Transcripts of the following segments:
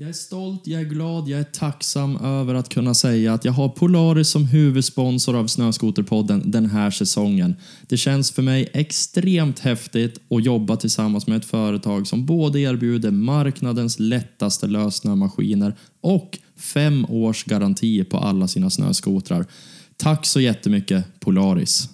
Jag är stolt, jag är glad, jag är tacksam över att kunna säga att jag har Polaris som huvudsponsor av Snöskoterpodden den här säsongen. Det känns för mig extremt häftigt att jobba tillsammans med ett företag som både erbjuder marknadens lättaste lössnömaskiner och fem års garanti på alla sina snöskotrar. Tack så jättemycket Polaris!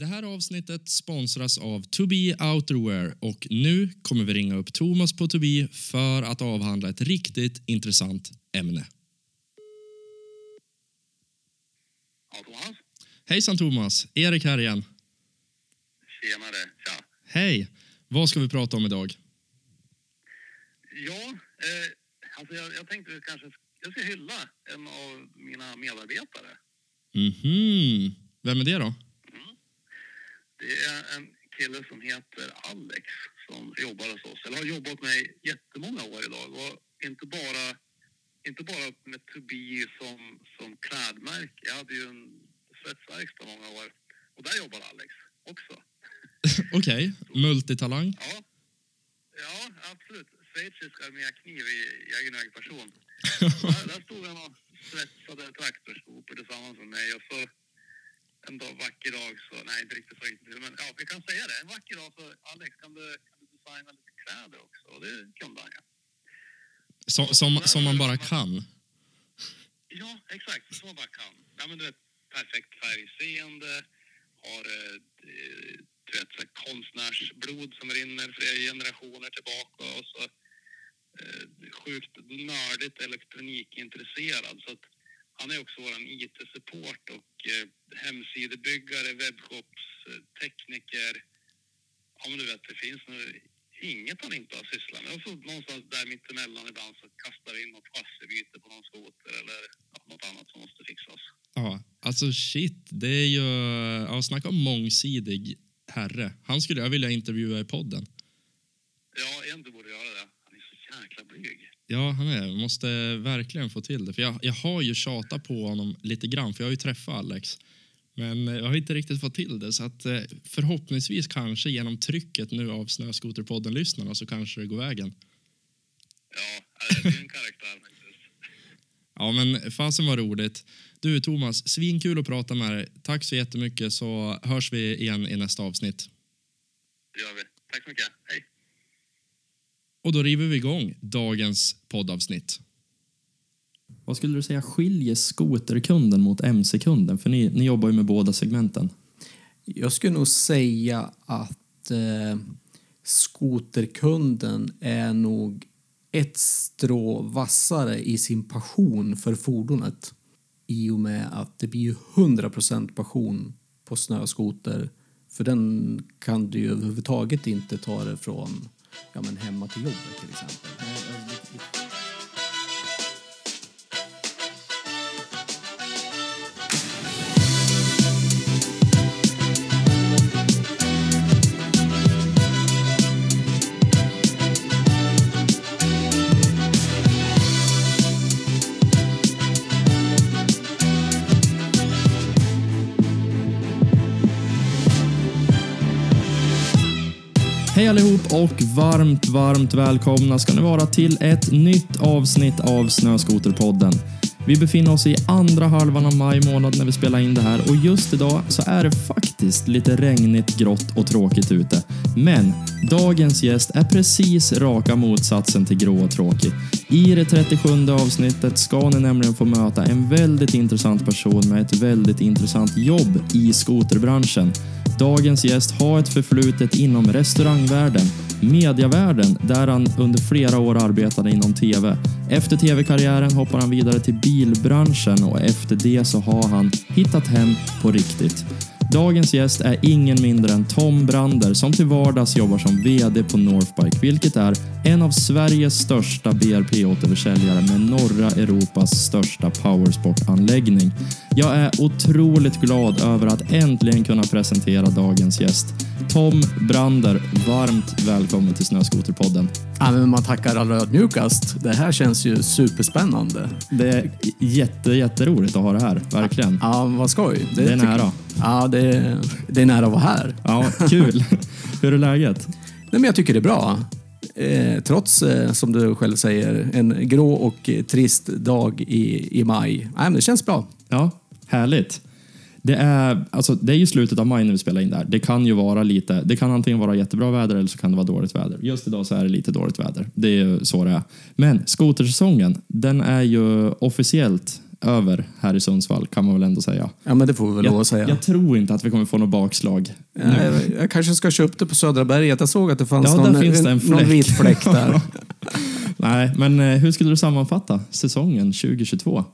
Det här avsnittet sponsras av To Be Outerwear och nu kommer vi ringa upp Thomas på To Be för att avhandla ett riktigt intressant ämne. Ja, Thomas. Hejsan Thomas! Erik här igen. Tjenare. Tja. Hej! Vad ska vi prata om idag? Ja, eh, alltså jag, jag tänkte kanske jag ska hylla en av mina medarbetare. Mhm. Vem är det då? Det är en kille som heter Alex som jobbar hos oss, eller har jobbat med mig jättemånga år idag. Och inte bara, inte bara med Tobi som, som klädmärke. Jag hade ju en svetsverkstad många år och där jobbar Alex också. Okej, multitalang. Ja, ja absolut. Schweizisk armékniv i egen hög person. där, där stod han och svetsade traktorskopor tillsammans med mig och så en dag, vacker dag så, nej inte riktigt så riktigt, men ja vi kan säga det. En vacker dag så Alex kan du, kan du designa lite kläder också? Och det kunde han ja. Som, som, som man bara kan. Ja, exakt. Som man bara kan. Ja, men du vet, perfekt färgseende, har eh, du vet, så konstnärsblod som rinner flera generationer tillbaka och så eh, sjukt nördigt elektronikintresserad. Så att han är också vår IT-support och eh, hemsidebyggare, webbshopstekniker. Ja, men du vet, det finns nu inget han inte har sysslat med. Och så någonstans där mittemellan ibland så kastar vi in något chassibyte på någon skoter eller något annat som måste fixas. Ja, alltså shit. Det är ju... Ja, snacka om mångsidig herre. Han skulle jag vilja intervjua i podden. Ja, en du borde göra det. Han är så jäkla blyg. Ja, han är. Måste verkligen få till det. För jag, jag har ju tjatat på honom lite grann, för jag har ju träffat Alex. Men eh, jag har inte riktigt fått till det. Så att eh, förhoppningsvis kanske genom trycket nu av Snöskoterpodden-lyssnarna så kanske det går vägen. Ja, det är en karaktär faktiskt. Ja, men fasen var roligt. Du Thomas, svinkul att prata med dig. Tack så jättemycket så hörs vi igen i nästa avsnitt. Det gör vi. Tack så mycket. Hej. Och då river vi igång dagens poddavsnitt. Vad skulle du säga skiljer skoterkunden mot mc-kunden? För ni, ni jobbar ju med båda segmenten. Jag skulle nog säga att eh, skoterkunden är nog ett strå vassare i sin passion för fordonet. I och med att det blir ju 100% passion på snöskoter. För den kan du ju överhuvudtaget inte ta det från ja, men hemma till jobbet till exempel. Alltså, Hej allihop och varmt, varmt välkomna ska ni vara till ett nytt avsnitt av Snöskoterpodden. Vi befinner oss i andra halvan av maj månad när vi spelar in det här och just idag så är det faktiskt lite regnigt, grått och tråkigt ute. Men dagens gäst är precis raka motsatsen till grå och tråkig. I det 37 avsnittet ska ni nämligen få möta en väldigt intressant person med ett väldigt intressant jobb i skoterbranschen. Dagens gäst har ett förflutet inom restaurangvärlden, mediavärlden där han under flera år arbetade inom TV. Efter TV-karriären hoppar han vidare till bilbranschen och efter det så har han hittat hem på riktigt. Dagens gäst är ingen mindre än Tom Brander som till vardags jobbar som VD på Northbike, vilket är en av Sveriges största BRP-återförsäljare med norra Europas största powersportanläggning. Jag är otroligt glad över att äntligen kunna presentera dagens gäst. Tom Brander, varmt välkommen till Snöskoterpodden. Ja, men man tackar allra ödmjukast. Det här känns ju superspännande. Det är jätte, jätteroligt att ha det här, verkligen. Ja, vad skoj. Det är tycker- nära. Ja, det är, det är nära att vara här. Ja, kul. Hur är läget? Nej, men jag tycker det är bra. Eh, trots, eh, som du själv säger, en grå och trist dag i, i maj. Nej, men det känns bra. Ja, härligt. Det är, alltså, det är ju slutet av maj när vi spelar in det här. Det kan ju vara lite, det kan antingen vara jättebra väder eller så kan det vara dåligt väder. Just idag så är det lite dåligt väder. Det är ju så det är. Men skotersäsongen, den är ju officiellt över här i Sundsvall kan man väl ändå säga. Ja, men det får vi väl lov att säga. jag tror inte att vi kommer få något bakslag. Ja, jag, jag kanske ska köpa det på Södra berget. Jag såg att det fanns Ja, där någon, finns det en någon fläck. vit fläck där. Nej, men eh, hur skulle du sammanfatta säsongen 2022?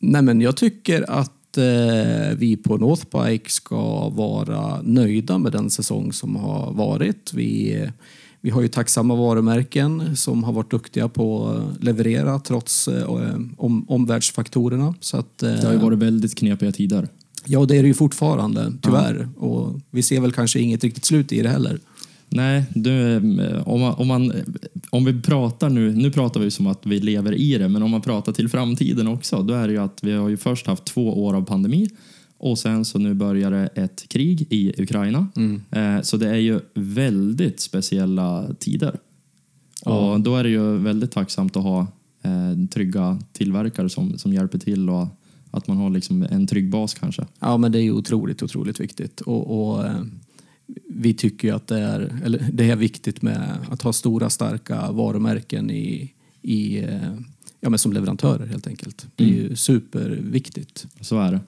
Nej, men jag tycker att eh, vi på Northbike ska vara nöjda med den säsong som har varit. Vi, vi har ju tacksamma varumärken som har varit duktiga på att leverera trots eh, om, omvärldsfaktorerna. Så att, eh, Det har ju varit väldigt knepiga tider. Ja, det är det ju fortfarande, tyvärr. Och vi ser väl kanske inget riktigt slut i det heller. Nej, du, eh, om, man, om, man, om vi pratar nu, nu pratar vi som att vi lever i det, men om man pratar till framtiden också, då är det ju att vi har ju först haft två år av pandemi och sen så nu börjar det ett krig i Ukraina. Eh, så det är ju väldigt speciella tider. Och då är det ju väldigt tacksamt att ha eh, trygga tillverkare som, som hjälper till och att man har liksom en trygg bas kanske. Ja, men det är ju otroligt, otroligt viktigt. Och, och eh, vi tycker ju att det är, eller det är viktigt med att ha stora, starka varumärken i, i, eh, ja, men som leverantörer helt enkelt. Det är ju superviktigt. Så är det.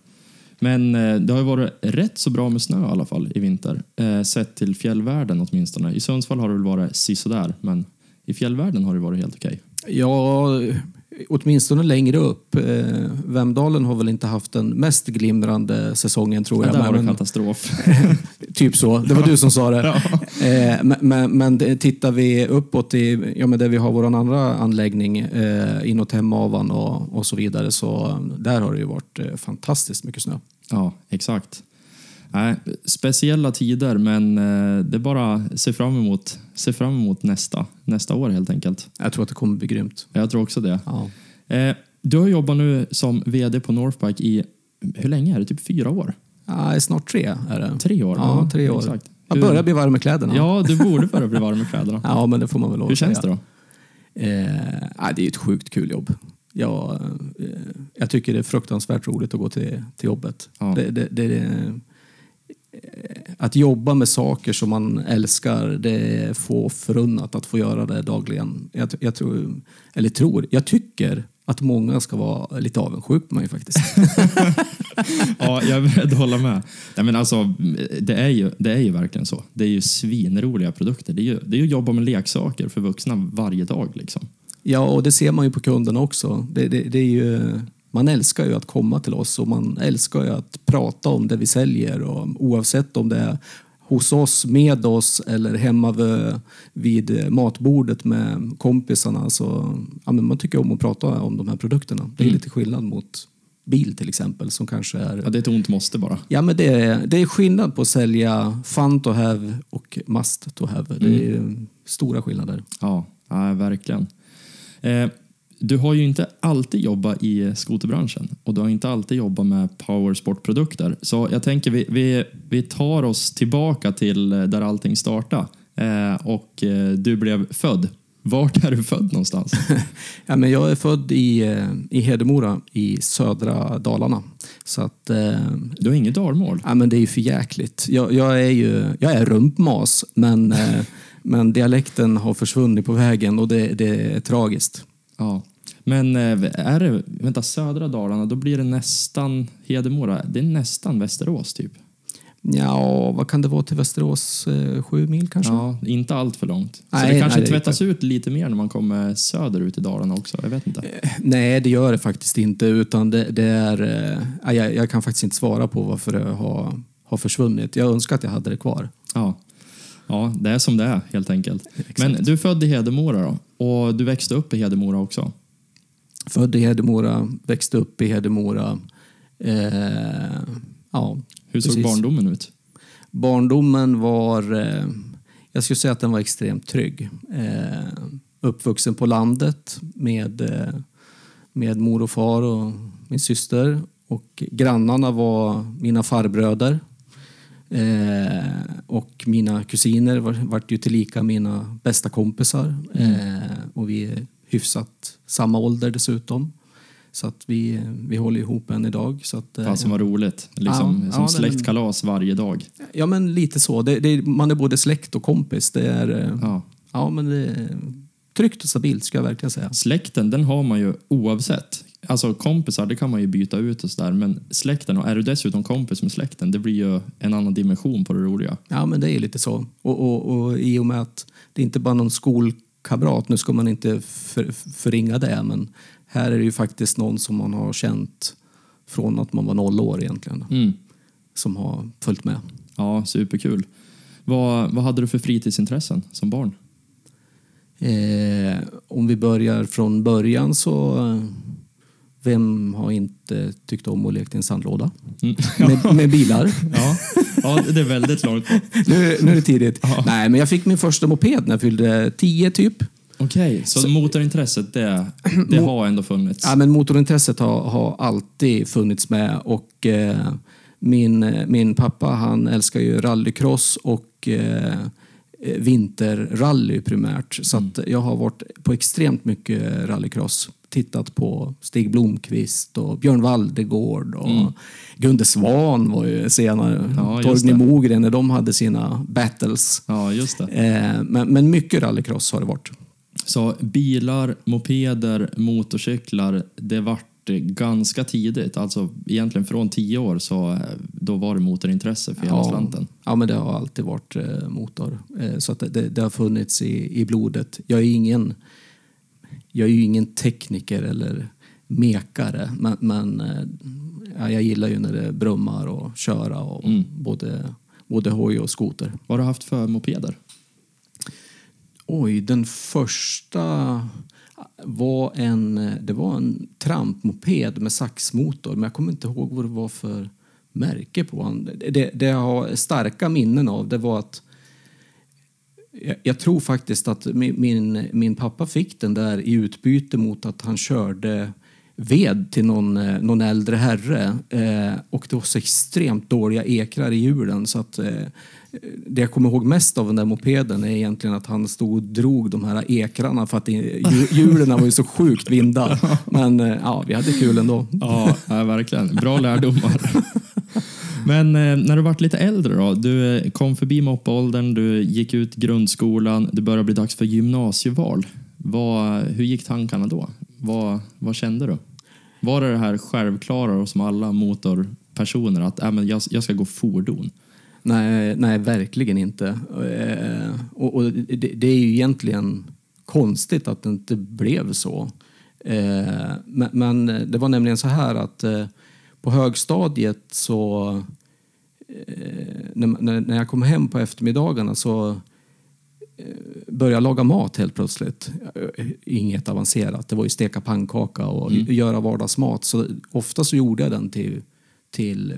Men eh, det har ju varit rätt så bra med snö i alla fall i vinter. Eh, sett till fjällvärlden åtminstone. I Sundsvall har det väl varit sisådär, men i fjällvärlden har det varit helt okej. Ja, åtminstone längre upp. Eh, Vemdalen har väl inte haft den mest glimrande säsongen tror Ja, jag. där var det men- katastrof. Typ så, det var du som sa det. Eh, men, men, men tittar vi uppåt i, ja, men där vi har vår andra anläggning, eh, inåt Hemavan och, och så vidare, så där har det ju varit eh, fantastiskt mycket snö. ja, exakt. Nej, speciella tider, men eh, det är bara se fram emot, se fram emot nästa, nästa år helt enkelt. Jag tror att det kommer bli grymt. Jag tror också det. Ja. Eh, du har jobbat nu som VD på Northbike i, hur länge är det? Typ fyra år? Ja, snart tre är det. Tre år? Ja, tre år. Exakt. Jag börjar bli varm i kläderna. Ja, du borde börja bli varm i kläderna. Ja, men det får man väl lov Hur att känns det då? Eh, det är ett sjukt kul jobb. Jag, eh, jag tycker det är fruktansvärt roligt att gå till, till jobbet. Ja. Det, det, det, att jobba med saker som man älskar, det är få förunnat att få göra det dagligen. Jag, jag tror, eller tror, jag tycker att många ska vara lite avundsjuka på mig faktiskt. Ja, jag är beredd att hålla med. Nej, men alltså, det, är ju, det är ju verkligen så. Det är ju svinroliga produkter. Det är ju, det är ju att jobba med leksaker för vuxna varje dag. Liksom. Ja, och det ser man ju på kunderna också. Det, det, det är ju, man älskar ju att komma till oss och man älskar ju att prata om det vi säljer. Och oavsett om det är hos oss, med oss eller hemma vid, matbordet med kompisarna. Så, ja, men man tycker om att prata om de här produkterna. Det är lite skillnad mot bil till exempel som kanske är... Ja, det är ett ont måste bara. Ja, men det är, det är skillnad på att sälja fun to have och must to have. Det är ju stora skillnader. Ja, ja verkligen. Eh, du har ju inte alltid jobbat i skoterbranschen och du har inte alltid jobbat med powersportprodukter. Så jag tänker vi, vi, vi tar oss tillbaka till eh, där allting startade eh, och eh, du blev född. Vart är du född någonstans? Ja, men jag är född i, i Hedemora i södra Dalarna. Så att, eh, Du har inget dalmål? ja, men det är ju för jäkligt. Jag, jag är ju jag är rumpmas, men, eh, men dialekten har försvunnit på vägen och det, det är tragiskt. Ja. Men eh, är det, vänta, södra Dalarna, då blir det nästan Hedemora. Det är nästan Västerås typ. Ja, vad kan det vara till Västerås? Eh, sju mil kanske? Ja, inte allt för långt. Så Nej, det kanske nej, det tvättas ut lite mer när man kommer söderut i Dalarna också. Jag vet inte. Nej, det gör det faktiskt inte. Utan det, det är, eh, ja, jag, jag kan faktiskt inte svara på varför det har, har försvunnit. Jag önskar att jag hade det kvar. Ja. ja, det är som det är helt enkelt. Men du är född i Hedemora då? Och du växte upp i Hedemora också? Född i Hedemora, växte upp i Hedemora. Eh, ja, Hur såg precis. barndomen ut? Barndomen var, eh, jag skulle säga att den var extremt trygg. Eh, uppvuxen på landet med, eh, med mor och far och min syster. Och grannarna var mina farbröder. Eh, och mina kusiner var, vart ju tillika mina bästa kompisar. Eh, och vi hyfsat samma ålder dessutom. Så att vi, vi håller ihop än idag. Så att, eh, Fasen vad roligt. Liksom, Ja, som ja, släktkalas varje dag. Ja, men lite så. Det, det, man är både släkt och kompis. Det är, eh, Ja. ja, men det tryggt och stabilt ska jag verkligen säga. Släkten, den har man ju oavsett. Alltså kompisar, det kan man ju byta ut och sådär. Men släkten, och är du dessutom kompis med släkten, det blir ju en annan dimension på det roliga. Ja, men det är lite så. Och, och, och i och med att det inte bara är någon skolkamrat, nu ska man inte för, förringa det, men här är det ju faktiskt någon som man har känt från att man var noll år egentligen, Mm. som har följt med. Ja, superkul. Vad, vad hade du för fritidsintressen som barn? Eh, om vi börjar från början så vem har inte tyckt om att leka i en sandlåda? Mm. Med, med bilar. Ja, ja det är väldigt långt. Nu, nu är det tidigt. Ja. Nej, men jag fick min första moped när jag fyllde 10 typ. Okej, så, motorintresset, det, det har ändå funnits? Ja, men motorintresset har, har alltid funnits med och eh, min, min pappa han älskar ju rallycross och eh, vinterrally primärt. Så att jag har varit på extremt mycket rallycross. Tittat på Stig Blomqvist och Björn Waldegård och Gunde Svan var ju senare. Ja, Torgny. Mogren när de hade sina battles. Ja, just det. Eh, men, men mycket rallycross har det varit. Så bilar, mopeder, motorcyklar, det vart ganska tidigt. Alltså egentligen från tio år så eh, då var det motorintresse för hela slanten. Ja, men det har alltid varit eh, motor. Eh, så att det, det, har funnits i, i blodet. Jag är ingen, jag är ju ingen tekniker eller mekare, men, men eh, ja, jag gillar ju när det brummar och köra och Mm. både, både hoj och skoter. Vad har du haft för mopeder? Oj, den första var en, det var en trampmoped med saxmotor, men jag kommer inte ihåg vad det var för märke på den. Det, det jag har starka minnen av det var att jag, jag tror faktiskt att min, min, min pappa fick den där i utbyte mot att han körde ved till någon, eh, någon äldre herre. Eh, och det var så extremt dåliga ekrar i hjulen så att eh, det jag kommer ihåg mest av den där mopeden är egentligen att han stod och drog de här ekrarna för att hjulen var ju så sjukt vinda. Men eh, ja, vi hade kul ändå. Ja, verkligen. Bra lärdomar. Men eh, när du vart lite äldre då? Du eh, kom förbi moppeåldern, du gick ut grundskolan, det började bli dags för gymnasieval. Vad, hur gick tankarna då? Vad, vad kände du? Var det det här självklara som alla motorpersoner att äh, men jag, jag ska gå fordon? Nej, nej verkligen inte. Eh, och, och det, det är ju egentligen konstigt att det inte blev så. Eh, men, men det var nämligen så här att eh, på högstadiet så när, jag kom hem på eftermiddagarna så började jag laga mat helt plötsligt. Inget avancerat. Det var ju steka pannkaka och göra vardagsmat. Så ofta så gjorde jag den till, till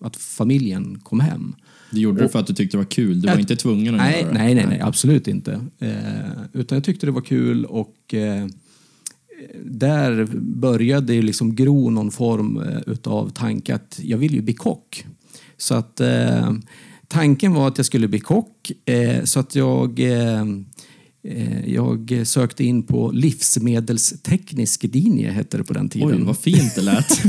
att familjen kom hem. Det gjorde du för att du tyckte det var kul, du var inte tvungen att Nej, göra det. nej, nej, nej, absolut inte. Eh, utan jag tyckte det var kul och eh, där började ju liksom gro någon form eh, utav tanke att jag vill ju bli kock. Så att eh, tanken var att jag skulle bli kock eh, så att jag eh, jag sökte in på livsmedelsteknisk linje, hette det på den tiden. Oj, vad fint det lät.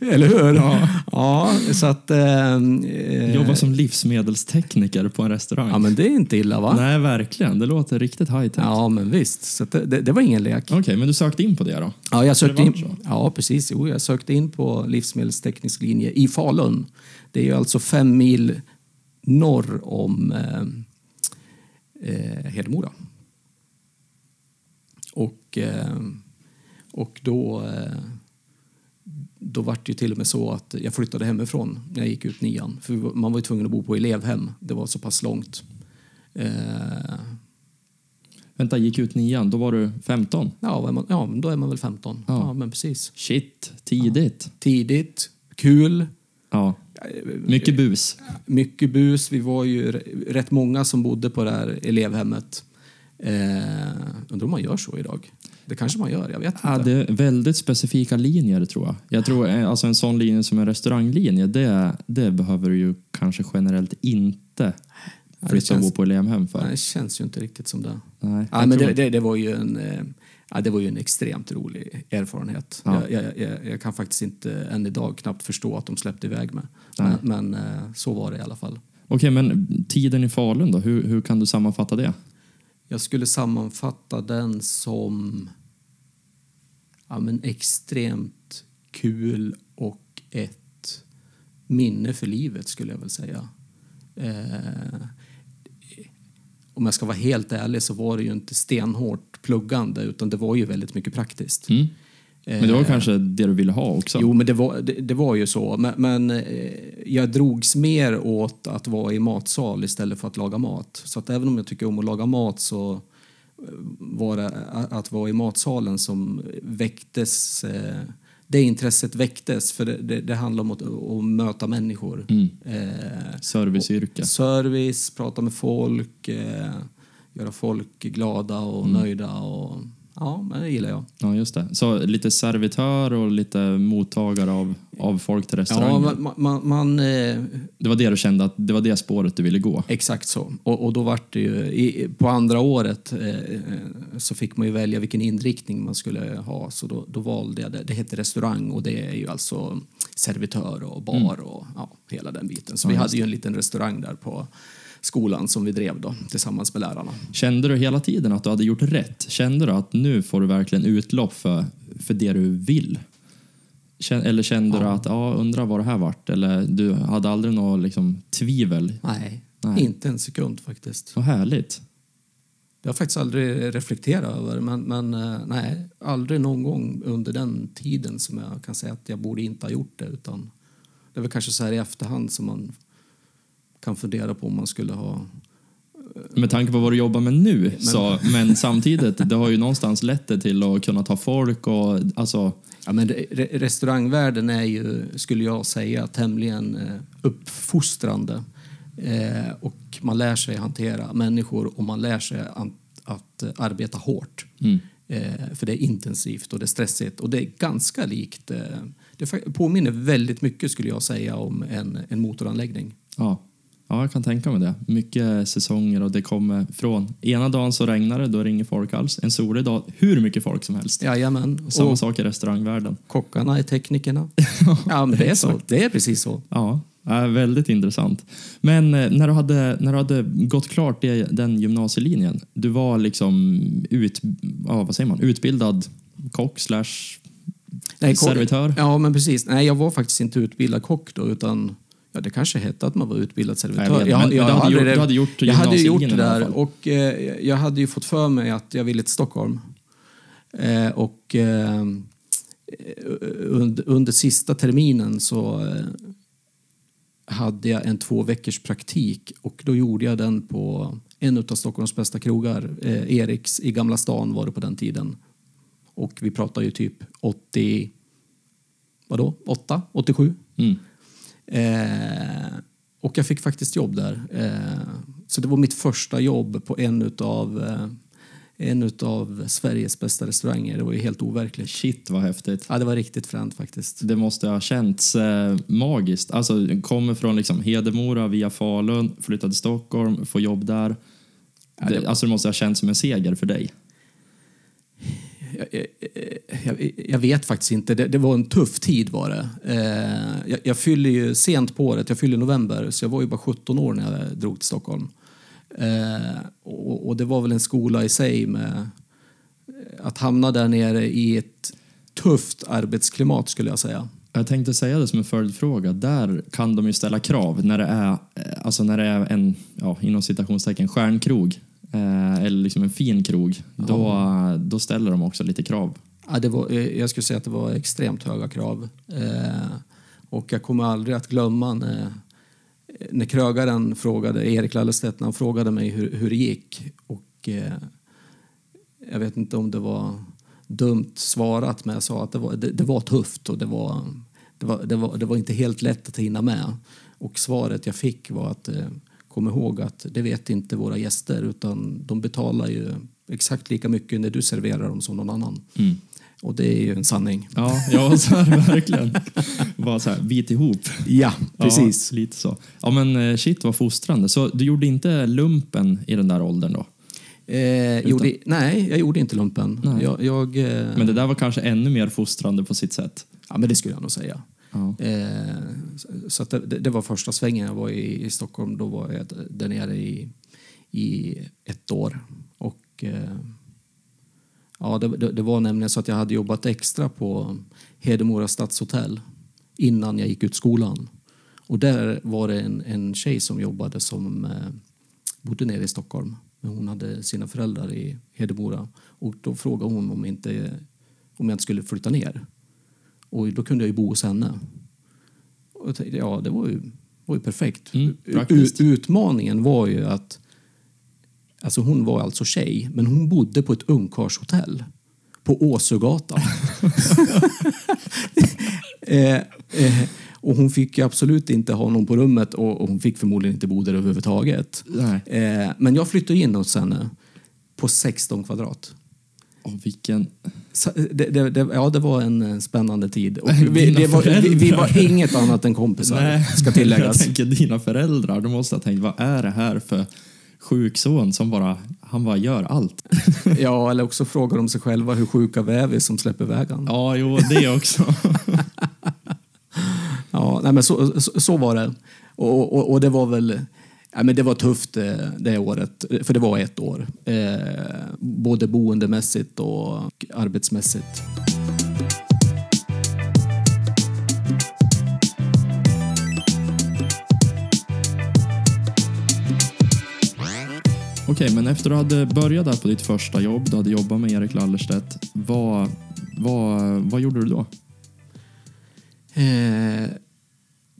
Eller hur? Ja. ja så att... Eh, eh, Jobba som livsmedelstekniker på en restaurang. Ja, men det är inte illa va? Nej, verkligen. Det låter riktigt high tech. Ja, men visst. Så det, det, var ingen lek. Okej, men du sökte in på det då? Ja, jag sökte in, så? ja, precis. Jo, jag sökte in på livsmedelsteknisk linje i Falun. Det är ju alltså fem mil norr om eh, eh, Hedemora. Och, eh, och då, eh, då var det ju till och med så att jag flyttade hemifrån när jag gick ut nian. För man var ju tvungen att bo på elevhem. Det var så pass långt. Eh, Vänta, gick ut nian, då var du 15? ja, man, ja, då är man väl 15. Ja. Ja, men precis. Shit, tidigt. Tidigt, kul, Ja. Mycket bus. mycket bus. Vi var ju rätt många som bodde på det här elevhemmet. Eh, undrar om man gör så idag? Det kanske man gör, jag vet inte. Ja, det är väldigt specifika linjer tror jag. Jag tror eh, alltså en sån linje som en restauranglinje, det, det behöver du ju kanske generellt inte flytta och känns- bo på elevhem för. Nej, det känns ju inte riktigt som det. Nej, Ja, men det, det, det, var ju en, eh, ja, det var ju en extremt rolig erfarenhet. Ja. Jag, jag, jag, jag kan faktiskt inte än idag knappt förstå att de släppte iväg mig. Men, men eh, så var det i alla fall. Okej, men tiden i Falun då? Hur, hur kan du sammanfatta det? Jag skulle sammanfatta den som ja, men extremt kul och ett minne för livet skulle jag väl säga. Eh, om jag ska vara helt ärlig så var det ju inte stenhårt pluggande utan det var ju väldigt mycket praktiskt. Mm. Men det var Eh, kanske det du ville ha också? Jo, men det var, det, det var ju så. Men, men eh, jag drogs mer åt att vara i matsal istället för att laga mat. Så att även om jag tycker om att laga mat så eh, var det att vara i matsalen som väcktes. Det intresset väcktes, för det, det, det handlar om att, att möta människor. Mm. Eh, Serviceyrke? service, prata med folk, eh, göra folk glada och Mm. nöjda. Och, ja, men det gillar jag. Ja, just det. Så lite servitör och lite mottagare av, av folk till Ja, restaurangen? man, man, man eh, Det var det du kände att det var det spåret du ville gå? Exakt så. Och, och då vart det ju, i, på andra året eh, eh, så fick man ju välja vilken inriktning man skulle ha. Så då, då valde jag det. Det heter restaurang och det är ju alltså servitör och bar och ja, hela den biten. Så Mm. Ja, vi hade ju en liten restaurang där på skolan som vi drev då tillsammans med lärarna. Kände du hela tiden att du hade gjort rätt? Kände du att nu får du verkligen utlopp för, för det du vill? Eller kände du att, ja, undrar vad det här vart? Eller du hade aldrig något liksom, tvivel? Nej, Nej. inte en sekund faktiskt. Vad härligt. Jag har faktiskt aldrig reflekterat över men, men eh, nej, aldrig någon gång under den tiden som jag kan säga att jag borde inte ha gjort det. Utan det är väl kanske så här i efterhand som man kan fundera på om man skulle ha... Med tanke på vad du jobbar med nu, men, så, men samtidigt, det har ju någonstans lett det till att kunna ta folk och alltså, Ja, men re- re- restaurangvärlden är ju, skulle jag säga, tämligen eh, uppfostrande. Eh, och man lär sig hantera människor och man lär sig an- att eh, arbeta hårt. mm, Eh, för det är intensivt och det är stressigt och det är ganska likt. Eh, det påminner väldigt mycket skulle jag säga om en, en motoranläggning. ja. Ja, jag kan tänka mig det. Mycket säsonger och det kommer från ena dagen så regnar det, då ringer folk alls. En solig dag, hur mycket folk som helst. Jajamän. Samma och sak i restaurangvärlden. kockarna är teknikerna. ja, men det är så. Det är precis så. Ja, väldigt intressant. Men eh, när du hade, när du hade gått klart den gymnasielinjen, du var liksom ut, ja, vad säger man, utbildad kock slash servitör? Ja, men precis. Nej, jag var faktiskt inte utbildad kock då, utan ja, det kanske hette att man var utbildad servitör. Jag hade aldrig- gjort- du hade gjort Jag hade gjort det där och eh, jag hade ju fått för mig att jag ville till Stockholm. Eh, och eh, under, under sista terminen så eh, hade jag en två veckors praktik och då gjorde jag den på en av Stockholms bästa krogar, eh, Eriks i Gamla stan var det på den tiden. Och vi pratar ju typ 80, vadå, 8, 87? Mm. Eh, och jag fick faktiskt jobb där. Eh, så det var mitt första jobb på en utav, eh, en utav Sveriges bästa restauranger. Det var ju helt overkligt. Shit vad häftigt. Ja, det var riktigt fränt faktiskt. Det måste ha känts eh, magiskt. Alltså, kommer från liksom Hedemora via Falun, flyttade till Stockholm, får jobb där. Ja, det- det, alltså det måste ha känts som en seger för dig. Jag, jag, jag, vet faktiskt inte. Det, det var en tuff tid var det. Eh, jag, jag fyller ju sent på året, jag fyller i november, så jag var ju bara 17 år när jag drog till Stockholm. Eh, och, och det var väl en skola i sig med eh, att hamna där nere i ett tufft arbetsklimat skulle jag säga. Jag tänkte säga det som en följdfråga. Där kan de ju ställa krav när det är, eh, alltså när det är en, ja, inom citationstecken, stjärnkrog. Eh, eller liksom en fin krog. Då, då ställer de också lite krav. Ja, det var, eh, jag skulle säga att det var extremt höga krav. Eh, och jag kommer aldrig att glömma när, när krögaren frågade, Erik Lallestedt, när han frågade mig hur, hur det gick. Och eh, jag vet inte om det var dumt svarat, men jag sa att det var, det, det var tufft och det var, det, var, det, var, det var inte helt lätt att hinna med. Och svaret jag fick var att eh, kom ihåg att det vet inte våra gäster utan de betalar ju exakt lika mycket när du serverar dem som någon annan. Mm. Och det är ju en sanning. Ja, ja så är det verkligen. Bara så här, bit ihop. Ja, precis. Ja, lite så. Ja, men eh, shit vad fostrande. Så du gjorde inte lumpen i den där åldern då? Eh, gjorde, nej, jag gjorde inte lumpen. Jag, jag, eh, Men det där var kanske ännu mer fostrande på sitt sätt. Ja, men det skulle jag nog säga. Ja. Eh, så att det, det var första svängen jag var i, i Stockholm. Då var jag där nere i, i ett år. Och eh, ja, det, det, det var nämligen så att jag hade jobbat extra på Hedemora stadshotell innan jag gick ut skolan. Och där var det en, en tjej som jobbade som eh, bodde nere i Stockholm. Men hon hade sina föräldrar i Hedemora. Och då frågade hon om, inte, om jag inte skulle flytta ner. Och då kunde jag ju bo hos henne. Och jag tänkte, ja, det var ju, var ju perfekt. Mm, utmaningen var ju att Alltså hon var alltså tjej, men hon bodde på ett ungkarlshotell på Åsögatan. eh, eh, och hon fick absolut inte ha någon på rummet och, och hon fick förmodligen inte bo där överhuvudtaget. Eh, men jag flyttade in hos henne på 16 kvadrat. Åh, vilken... Så Det, det, det, ja, det var en eh, spännande tid. Och vi, det var, vi, vi var inget annat än kompisar, Nej, ska Jag tilläggas. tänker dina föräldrar, de måste ha tänkt, vad är det här för sjukson som bara, han bara gör allt? Ja, eller också frågar de sig själva hur sjuka vi är vi som släpper vägen. Ja, jo, det också. Ja, nej, men så, så, så var det. Och, och, och det var väl... Ja, men det var tufft eh, det året, för det var ett år. Eh, både boendemässigt och arbetsmässigt. Okej, men efter du hade börjat där på ditt första jobb, du hade jobbat med Erik Lallerstedt, vad, vad, vad gjorde du då? Eh,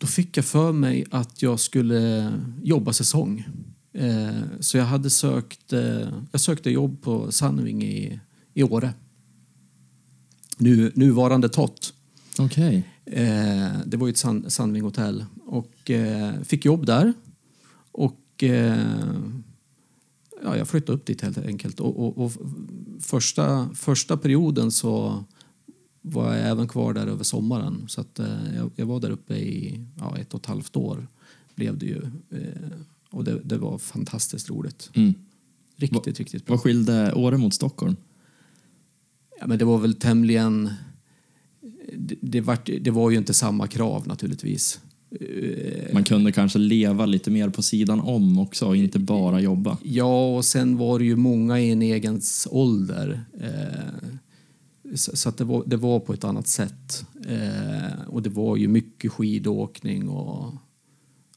då fick jag för mig att jag skulle jobba säsong. Eh, så jag hade sökt, eh, jag sökte jobb på Sandving i, i Åre. Nu, nuvarande Tott. Okej. Eh, det var ju ett Sand, Sandving hotell. Och fick jobb där. Och ja, jag flyttade upp dit helt enkelt. Och, och, och första, första perioden så var jag även kvar där över sommaren. Så att, eh, jag, jag var där uppe i ja, ett och ett halvt år. Blev det ju. Eh, och det, det var fantastiskt roligt. Mm. Riktigt, riktigt bra. Vad skilde Åre mot Stockholm? Ja, men det var väl tämligen... Det, det, var, det var ju inte samma krav naturligtvis. Eh, Man kunde kanske leva lite mer på sidan om också inte bara jobba. Ja, och sen var det ju många i en egen ålder. Eh, så att det, var, det var på ett annat sätt. Eh, och det var ju mycket skidåkning och...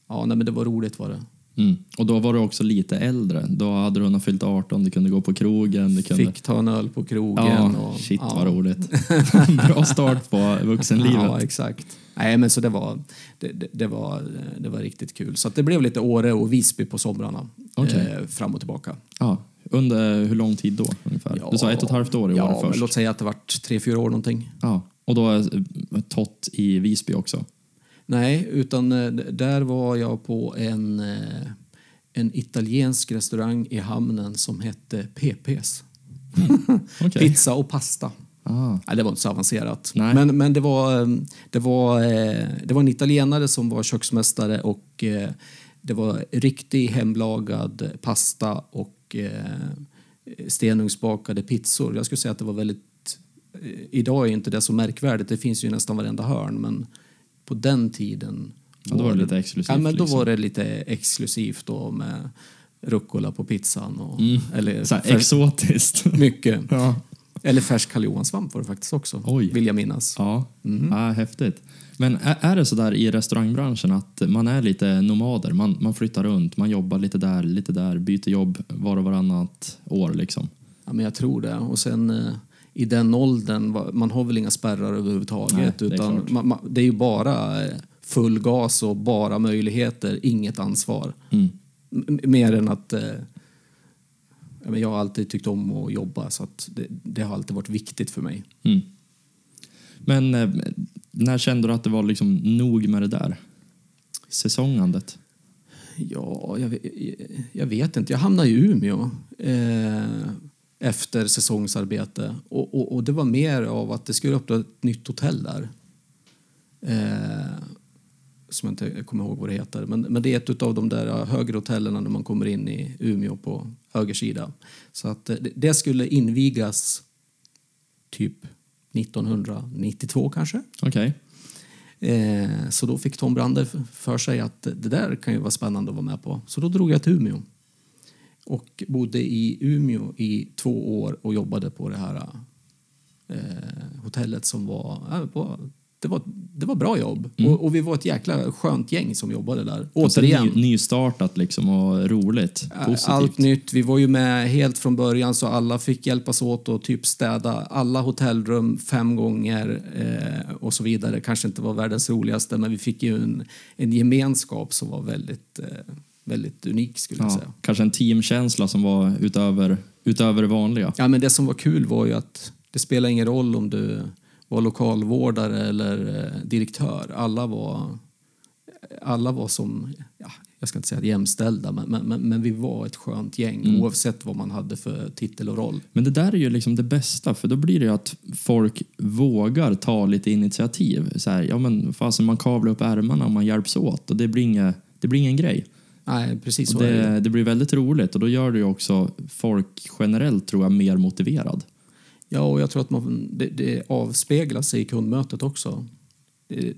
Ja, nej, men det var roligt var det. Mm. Och då var du också lite äldre. Då hade du hunnit fyllt 18, du kunde gå på krogen. Du kunde... Fick ta en öl på krogen. Ja, och, shit ja. vad roligt. Bra start på vuxenlivet. Ja, exakt. Nej, men så det var, det, det, det var, det var riktigt kul. Så det blev lite Åre och Visby på somrarna. Okej. Eh, fram och tillbaka. Ja. Under hur lång tid då ungefär? du sa ett och ett halvt år i ja, år men först. låt säga att det vart tre, fyra år någonting. Ja. Och då Tott i Visby också. Nej, utan eh, där var jag på en, eh, en italiensk restaurang i hamnen som hette PP's. Okej. Pizza och pasta. Ah. Nej, det var inte så avancerat. Nej. Men, men det, var, eh, det, var, det var en italienare som var köksmästare och det var riktig hemlagad pasta och eh, stenugnsbakade pizzor. Jag skulle säga att det var väldigt... eh, Idag är inte det så märkvärdigt, det finns ju nästan varenda hörn, men på den tiden... Ja, då var det lite exklusivt, Ja, men då liksom. var det lite exklusivt då med rucola på pizzan. Och, eller Mm. Så här, fär- exotiskt. mycket. ja. Eller färsk karljohansvamp var det faktiskt också, Oj. vill jag minnas. Ja, Mm. ja häftigt. Men är, är det så där i restaurangbranschen att man är lite nomader? Man, man flyttar runt, man jobbar lite där, lite där, byter jobb var och varannat år liksom. Ja, men jag tror det. Och sen eh, i den åldern, man har väl inga spärrar överhuvudtaget. Nej, det är utan man, man, det är ju bara eh, full gas och bara möjligheter, inget ansvar. Mm. Mer än att... Eh, jag har alltid tyckt om att jobba så att det, det har alltid varit viktigt för mig. Mm. Men eh, när kände du att det var liksom nog med det där? Säsongandet? Ja, jag, vet- jag vet inte. Jag hamnade i Umeå. Eh, efter säsongsarbete. Och, och, och det var mer av att det skulle öppna ett nytt hotell där. Eh, som jag inte kommer ihåg vad det heter. Men, men det är ett av de där högre hotellen när man kommer in i Umeå på höger sida. Så att eh, det, skulle invigas typ 1992 kanske. Okej. Eh, så då fick Tom Brander för sig att det där kan ju vara spännande att vara med på. Så då drog jag till Umeå. Och bodde i Umeå i två år och jobbade på det här eh, hotellet som var det, var det var bra jobb. Och, och vi var ett jäkla skönt gäng som jobbade där. Så Återigen. ny, nystartat liksom och roligt. Positivt. Allt nytt. Vi var ju med helt från början så alla fick hjälpas åt och typ städa alla hotellrum fem gånger eh, och så vidare. Kanske inte var världens roligaste men vi fick ju en, en gemenskap som var väldigt, eh, väldigt unik skulle jag Ja, säga. kanske en teamkänsla som var utöver, utöver det vanliga. Ja men det som var kul var ju att det spelar ingen roll om du var lokalvårdare eller eh, direktör. Alla var, alla var som, ja, jag ska inte säga jämställda, men, men, men, vi var ett skönt gäng oavsett vad man hade för titel och roll. Men det där är ju liksom det bästa, för då blir det ju att folk vågar ta lite initiativ. Så här, ja men fasen, man kavlar upp ärmarna och man hjälps åt och det blir, inga, det blir ingen grej. Nej, precis det. det, det blir väldigt roligt och då gör det ju också folk generellt, tror jag, mer motiverad. Ja, och jag tror att man, det, det avspeglar sig i kundmötet också. Det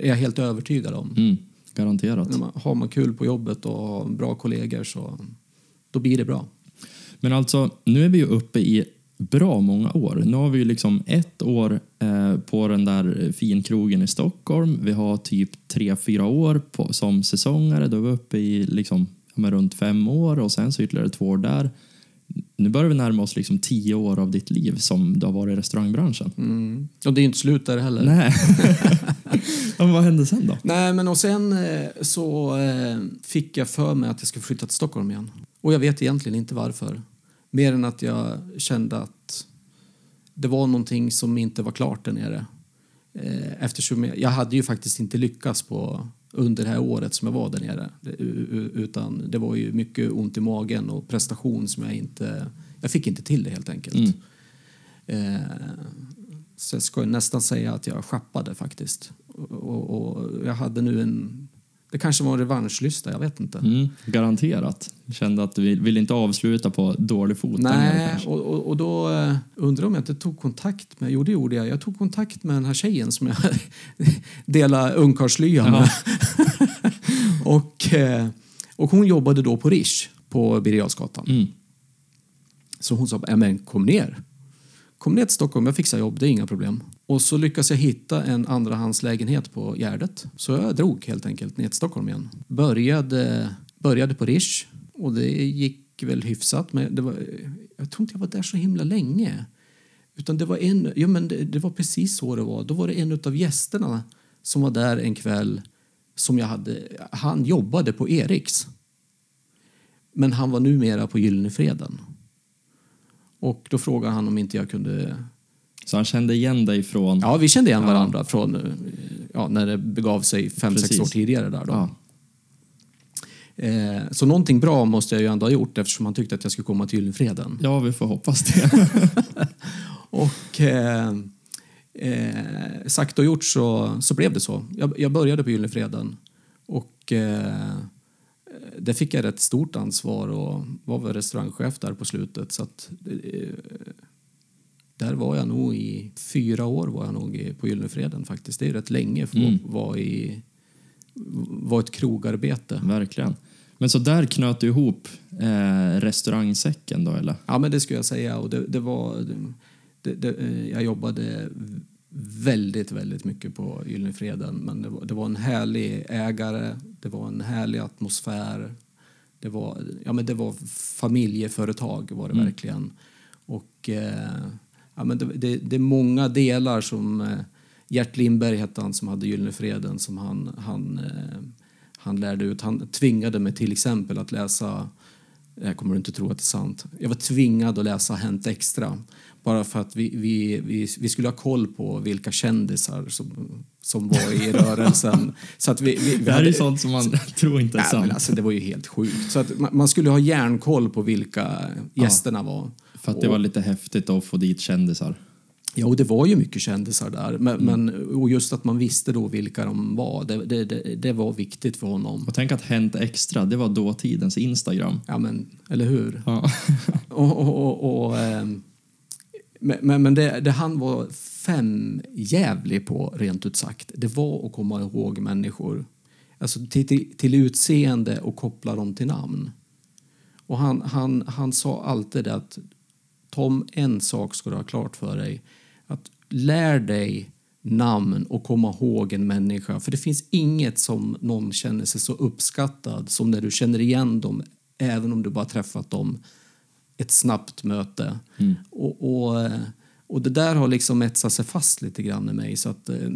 är jag helt övertygad om. Mm, garanterat. Man, har man kul på jobbet och har bra kollegor så då blir det bra. Men alltså, nu är vi ju uppe i bra många år. Nu har vi ju liksom ett år eh, på den där finkrogen i Stockholm. Vi har typ tre, fyra år på, som säsongare. Då är vi uppe i liksom, runt fem år och sen så ytterligare två år där. Nu börjar vi närma oss liksom tio år av ditt liv som du har varit i restaurangbranschen. Mm. Och det är inte slut där heller. Nej. men vad hände sen då? Nej, men och sen eh, så eh, fick jag för mig att jag skulle flytta till Stockholm igen. Och jag vet egentligen inte varför. Mer än att jag kände att det var någonting som inte var klart där nere. Eh, eftersom jag, jag hade ju faktiskt inte lyckats på under det här året som jag var där nere. Utan det var ju mycket ont i magen och prestation som jag inte... Jag fick inte till det helt enkelt. Mm. Eh, så jag ska nästan säga att jag schappade faktiskt. Och, och, och jag hade nu en... Det kanske var en revanschlysta, jag vet inte. Mm, garanterat. Kände att du vill, inte avsluta på dålig fot. Nej, och, och, och då eh, undrar om jag inte tog kontakt med... Jo, det gjorde jag. Jag tog kontakt med den här tjejen som jag delade ungkarlslya med. och, eh, och hon jobbade då på Rish på Birger. Mm. Så hon sa, men kom ner. Kom ner till Stockholm, jag fixar jobb, det är inga problem. Och så lyckas jag hitta en andrahandslägenhet på Gärdet. Så jag drog helt enkelt ner till Stockholm igen. Började, började på Rish och det gick väl hyfsat. Men det var, jag tror inte jag var där så himla länge. Utan det var en, ja men det, det var precis så det var. Då var det en av gästerna som var där en kväll som jag hade, han jobbade på Eriks. Men han var numera på Gyllene Freden. Och då frågade han om inte jag kunde... Så han kände igen dig från... Ja, vi kände igen Ja. varandra från ja, när det begav sig fem, sex Precis. år tidigare. Där då. Ja. Eh, så någonting bra måste jag ju ändå ha gjort eftersom han tyckte att jag skulle komma till Gyllene Freden. ja, vi får hoppas det. Och eh, eh, sagt och gjort så, så blev det så. Jag, jag började på Gyllene Freden och eh, där fick jag rätt stort ansvar och var väl restaurangchef där på slutet. Så att, eh, där var jag nog i fyra år var jag nog på Gyllene Freden faktiskt. Det är rätt länge för att Mm. vara i var ett krogarbete. Verkligen. Men så där knöt du ihop eh, restaurangsäcken då, eller? Ja, men det skulle jag säga. Och det, det var, det, det, eh, jag jobbade väldigt, väldigt mycket på Gyllene Freden. Men det var, det var en härlig ägare, det var en härlig atmosfär. Det var, ja, men det var familjeföretag var det verkligen. Och eh, ja, men det, det, det är många delar som eh, Gert Lindberg hette han som hade Gyllene Freden som han, han, eh, han lärde ut. Han tvingade mig till exempel att läsa här kommer inte tro att det är sant. Jag var tvingad att läsa Hänt Extra. Bara för att vi, vi, vi, vi skulle ha koll på vilka kändisar som, som var i rörelsen. Så att vi, vi, vi Det här är hade- ju sånt som man tror inte är Nej, sant. alltså, det var ju helt sjukt. Så att man, man skulle ha järnkoll på vilka gästerna var. För att det var lite häftigt att få dit kändisar. Ja, och det var ju mycket kändisar där. Men, men, och just att man visste då vilka de var, det, det, det, det var viktigt för honom. Och tänk att Hänt Extra, det var dåtidens Instagram. Ja, men eller hur? Ja. Och, och, och, och, ehm, men men men det, det han var fem jävlig på, rent ut sagt, det var att komma ihåg människor. Alltså till, till, till utseende och koppla dem till namn. Och han, han, han sa alltid det att Tom, en sak ska du ha klart för dig. Att lär dig namn och komma ihåg en människa. För det finns inget som någon känner sig så uppskattad som när du känner igen dem, även om du bara träffat dem ett snabbt möte. Och, och, eh, och det där har liksom etsat sig fast lite grann i mig. Så att eh,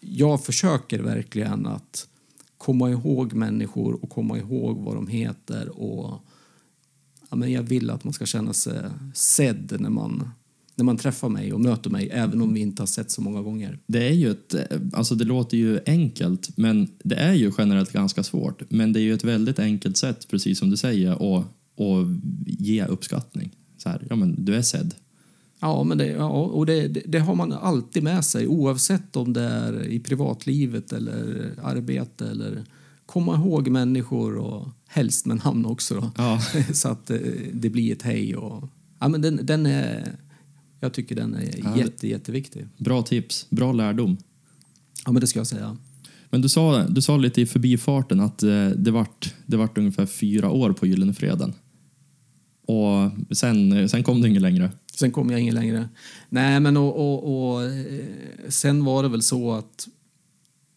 jag försöker verkligen att komma ihåg människor och komma ihåg vad de heter. Och ja, men Jag vill att man ska känna sig sedd när man, när man träffar mig och möter mig, även om vi inte har sett så många gånger. Det är ju ett, alltså det låter ju enkelt, men det är ju generellt ganska svårt. Men det är ju ett väldigt enkelt sätt, precis som du säger, att, att ge uppskattning. Så här, ja men du är sedd. Ja, men det, ja, och det, det, det har man alltid med sig oavsett om det är i privatlivet eller arbete eller komma ihåg människor och helst med namn också. Ja. Så att eh, det blir ett hej och ja, men den, den är jag tycker den är Ja, jätte, jätteviktig. Bra tips, bra lärdom. Ja, men det ska jag säga. Men du sa, du sa lite i förbifarten att eh, det vart, det vart ungefär fyra år på Gyllene Freden. Och sen, sen kom det inget längre. Sen kom jag ingen längre. Nej, men och, och, och eh, sen var det väl så att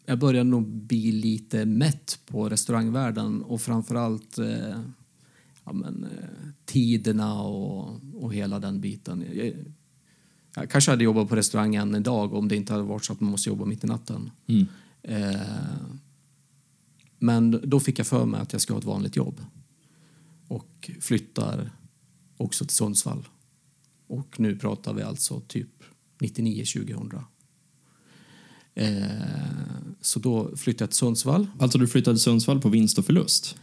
jag började nog bli lite mätt på restaurangvärlden och framförallt eh, ja, men, eh, tiderna och, och hela den biten. Jag, jag kanske hade jobbat på restaurangen idag om det inte hade varit så att man måste jobba mitt i natten. Mm. Eh, men då fick jag för mig att jag ska ha ett vanligt jobb och flyttar också till Sundsvall. Och nu pratar vi alltså typ 99-2000. Eh, så då flyttade jag till Sundsvall. Alltså du flyttade till Sundsvall på vinst och förlust?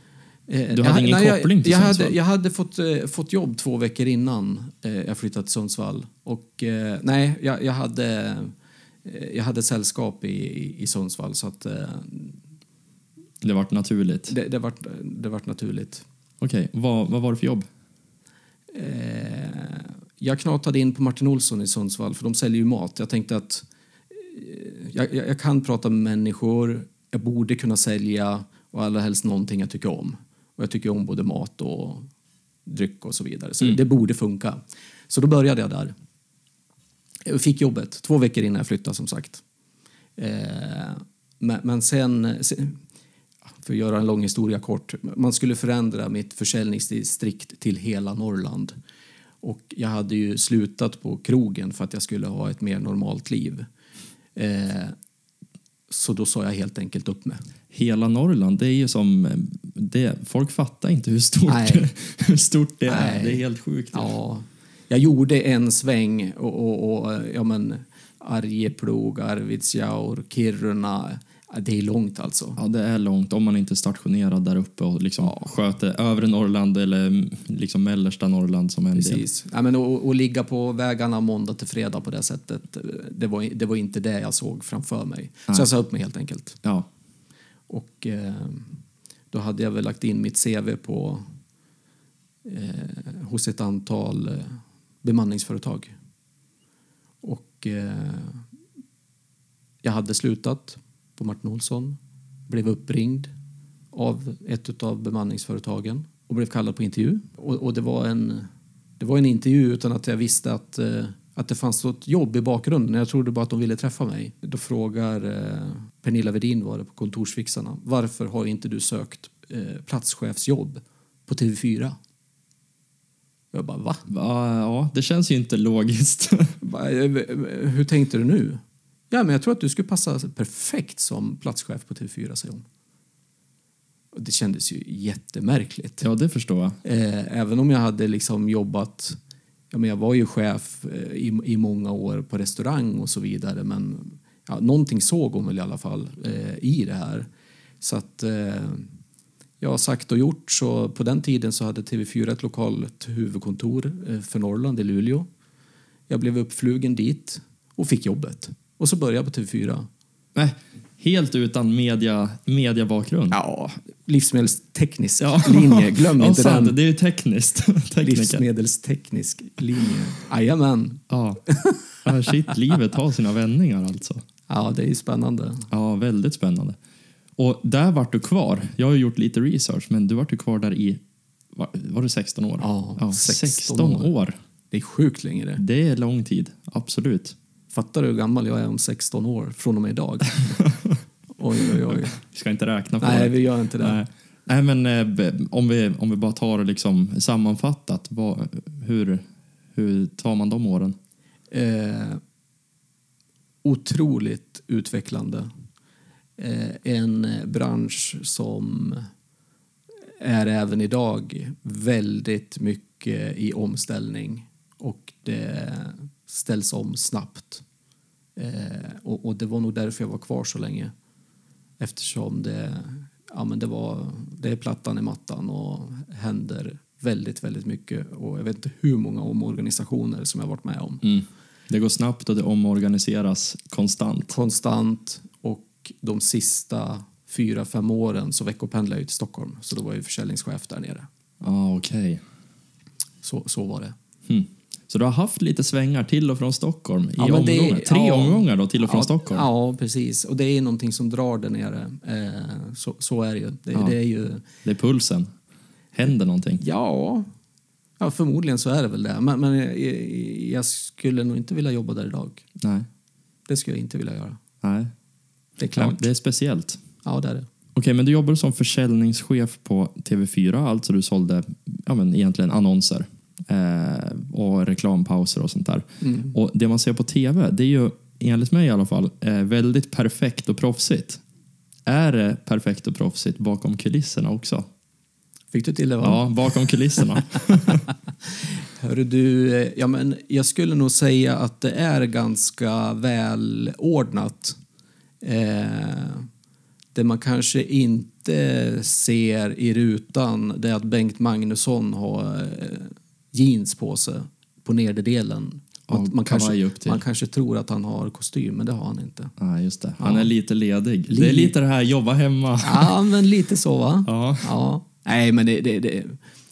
Eh, Du hade ingen nej, koppling till jag, jag Sundsvall? hade, jag hade fått, eh, fått jobb två veckor innan eh, jag flyttade till Sundsvall. Och eh, nej, jag, jag, hade, jag hade sällskap i, i, i Sundsvall så att Det vart naturligt. det, det, vart, det vart naturligt. Okej, vad, vad var det för jobb? Eh, jag knatade in på Martin Olsson i Sundsvall för de säljer ju mat. Jag tänkte att eh, jag, jag, jag kan prata med människor, jag borde kunna sälja och allra helst någonting jag tycker om. Och jag tycker om både mat och dryck och så vidare. Så det borde funka. Så då började jag där. Jag fick jobbet två veckor innan jag flyttade som sagt. Eh, men, men sen, sen, för att göra en lång historia kort, man skulle förändra mitt försäljningsdistrikt till hela Norrland. Och jag hade ju slutat på krogen för att jag skulle ha ett mer normalt liv. Eh, så då sa jag helt enkelt upp mig. Hela Norrland, det är ju som... Det, folk fattar inte hur stort, hur stort det är. Nej. Det är helt sjukt. Ja, jag gjorde en sväng och, och, och ja men Arjeplog, Arvidsjaur, Kiruna. Ja, Det är långt alltså. Ja, det är långt om man inte är stationerad där uppe och liksom sköter övre Norrland eller mm, liksom mellersta Norrland som en del. Precis. Ja, men och, och ligga på vägarna måndag till fredag på det sättet, det var, det var inte det jag såg framför mig. Nej. Så jag sa upp mig helt enkelt. Ja, Och eh, då hade jag väl lagt in mitt CV på eh, hos ett antal eh, bemanningsföretag. Och eh, jag hade slutat på Martin Olsson, blev uppringd av ett av bemanningsföretagen och blev kallad på intervju. Och, och det, var en, det var en intervju utan att jag visste att, eh, att det fanns ett jobb i bakgrunden. Jag trodde bara att de ville träffa mig. Då frågar eh, Pernilla Vedin var det på Kontorsfixarna. Varför har inte du sökt eh, platschefsjobb på TV4? Jag bara, va? Va, ja, det känns ju inte logiskt. Hur tänkte du nu? Ja, men jag tror att du skulle passa perfekt som platschef på TV4, säger hon. Och det kändes ju jättemärkligt. ja, det förstår jag. Eh, även om jag hade liksom jobbat... Ja, men jag var ju chef eh, i, i många år på restaurang och så vidare. Men ja, någonting såg hon väl i alla fall eh, i det här. Så att... Eh, jag har sagt och gjort så på den tiden så hade TV4 ett lokalt huvudkontor eh, för Norrland i Luleå. Jag blev uppflugen dit och fick jobbet. Och så började jag på TV4. Nej, helt utan media, mediabakgrund. Ja, livsmedelsteknisk linje. Glöm ja, inte sant. den. Det är ju tekniskt. Livsmedelsteknisk linje. Jajamän. Ja. ja, shit, livet har sina vändningar alltså. Ja, det är spännande. Ja, väldigt spännande. Och där vart du kvar. Jag har gjort lite research, men du vart ju kvar där i, var, var det 16 år? Ja, 16, 16 år. år. Det är sjukt länge det. Det är lång tid, absolut. Fattar du hur gammal jag är om 16 år från och med idag? oj, oj, oj. Vi ska inte räkna på Nej, det. vi gör inte det. Nej. Nej, men eh, om vi, om vi bara tar det liksom sammanfattat, vad, hur, hur tar man de åren? Eh, otroligt utvecklande. Eh, en eh, bransch som är även idag väldigt mycket i omställning och det ställs om snabbt. Eh, och, och det var nog därför jag var kvar så länge. Eftersom det, ja, men det, var, det är plattan i mattan och händer väldigt, väldigt mycket. Och jag vet inte hur många omorganisationer som jag varit med om. Mm. Det går snabbt och det omorganiseras konstant. konstant och de sista fyra, fem åren så veckopendlade jag till Stockholm. Så då var jag försäljningschef där nere. Ah, okej. Så, så var det. Hmm. Så du har haft lite svängar till och från Stockholm i Ja, men det- omgångar? Tre ja. omgångar då till och från ja, Stockholm? Ja, precis. Och det är någonting som drar där nere. Eh, så, så är det ju. Det, det är ju... Det är pulsen. Händer någonting? Ja, ja, förmodligen så är det väl det. Men, men jag, jag skulle nog inte vilja jobba där idag. Nej. Det skulle jag inte vilja göra. Nej. Det är klart. det är speciellt. Ja, det är det. Okej, men du jobbar som försäljningschef på TV4, alltså du sålde ja, men egentligen annonser eh, och reklampauser och sånt där. Mm. Och det man ser på TV, det är ju enligt mig i alla fall eh, väldigt perfekt och proffsigt. Är det perfekt och proffsigt bakom kulisserna också? Fick du till det? Va? Ja, bakom kulisserna. Hörru du, eh, ja, men jag skulle nog säga att det är ganska välordnat. Eh, det man kanske inte ser i rutan det är att Bengt Magnusson har eh, jeans på nederdelen. Och man, kanske, man kanske tror att han har kostym, men det har han inte. Nej, just det. Han Ja. är lite ledig. Det är lite det här jobba hemma. Ja, men lite så va? Ja. Ja. Nej, men det, det, det är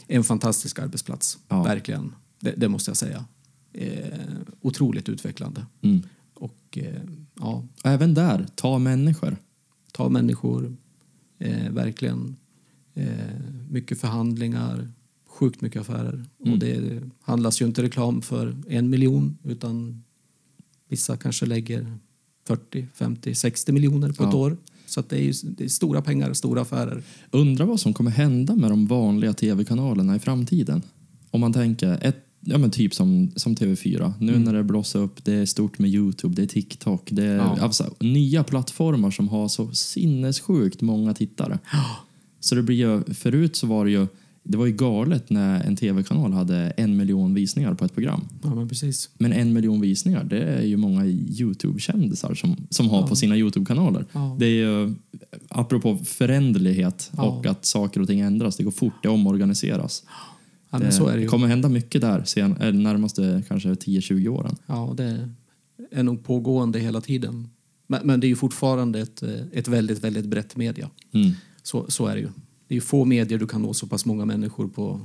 en fantastisk arbetsplats. Ja. Verkligen. Det, det måste jag säga. Eh, otroligt utvecklande. Mm. Och eh, ja, Även där, ta människor. ta människor. Eh, verkligen. Eh, mycket förhandlingar. Sjukt mycket affärer. Mm. Och det handlas ju inte reklam för en miljon utan vissa kanske lägger 40, 50, 60 miljoner på ett Ja. år. Så det är ju det är stora pengar, stora affärer. Undrar vad som kommer hända med de vanliga tv-kanalerna i framtiden. Om man tänker, ett, ja men typ som, som TV4. Nu Mm. när det blossar upp, det är stort med Youtube, det är TikTok, det är Ja. alltså, nya plattformar som har så sinnessjukt många tittare. Så det blir ju, förut så var det ju, det var ju galet när en tv-kanal hade en miljon visningar på ett program. Ja, men precis. Men en miljon visningar, det är ju många Youtube-kändisar som, som har Ja. på sina Youtube-kanaler. Ja. Det är ju, apropå föränderlighet Ja. och att saker och ting ändras, det går fort, det omorganiseras. Ja, är det ju. kommer hända mycket där sen, eh, närmaste kanske 10-20 åren. Ja, det är nog pågående hela tiden. Men, men det är ju fortfarande ett, eh, ett väldigt, väldigt brett media. Mm. Så, så är det ju. Det är ju få medier du kan nå så pass många människor på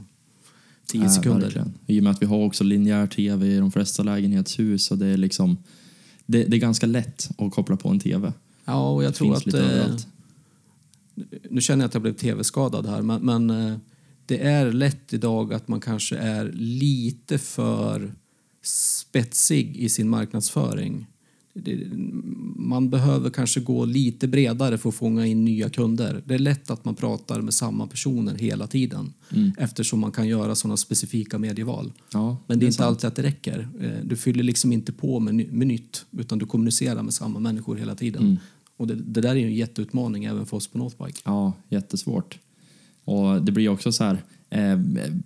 tio Ja, sekunder. verkligen. I och med att vi har också linjär tv i de flesta lägenhetshus och det är liksom det, det är ganska lätt att koppla på en tv. Ja, och jag Det tror att... Eh, nu känner jag att jag blev tv-skadad här, men, men eh, det är lätt idag att man kanske är lite för spetsig i sin marknadsföring. Det, man behöver kanske gå lite bredare för att fånga in nya kunder. Det är lätt att man pratar med samma personer hela tiden Mm. eftersom man kan göra sådana specifika medieval. Ja, Men det är inte sant. alltid att det räcker. Eh, Du fyller liksom inte på med, med nytt utan du kommunicerar med samma människor hela tiden. Mm. Och det, det där är ju en jätteutmaning även för oss på Northbike. Ja, jättesvårt. Och det blir också så här, eh,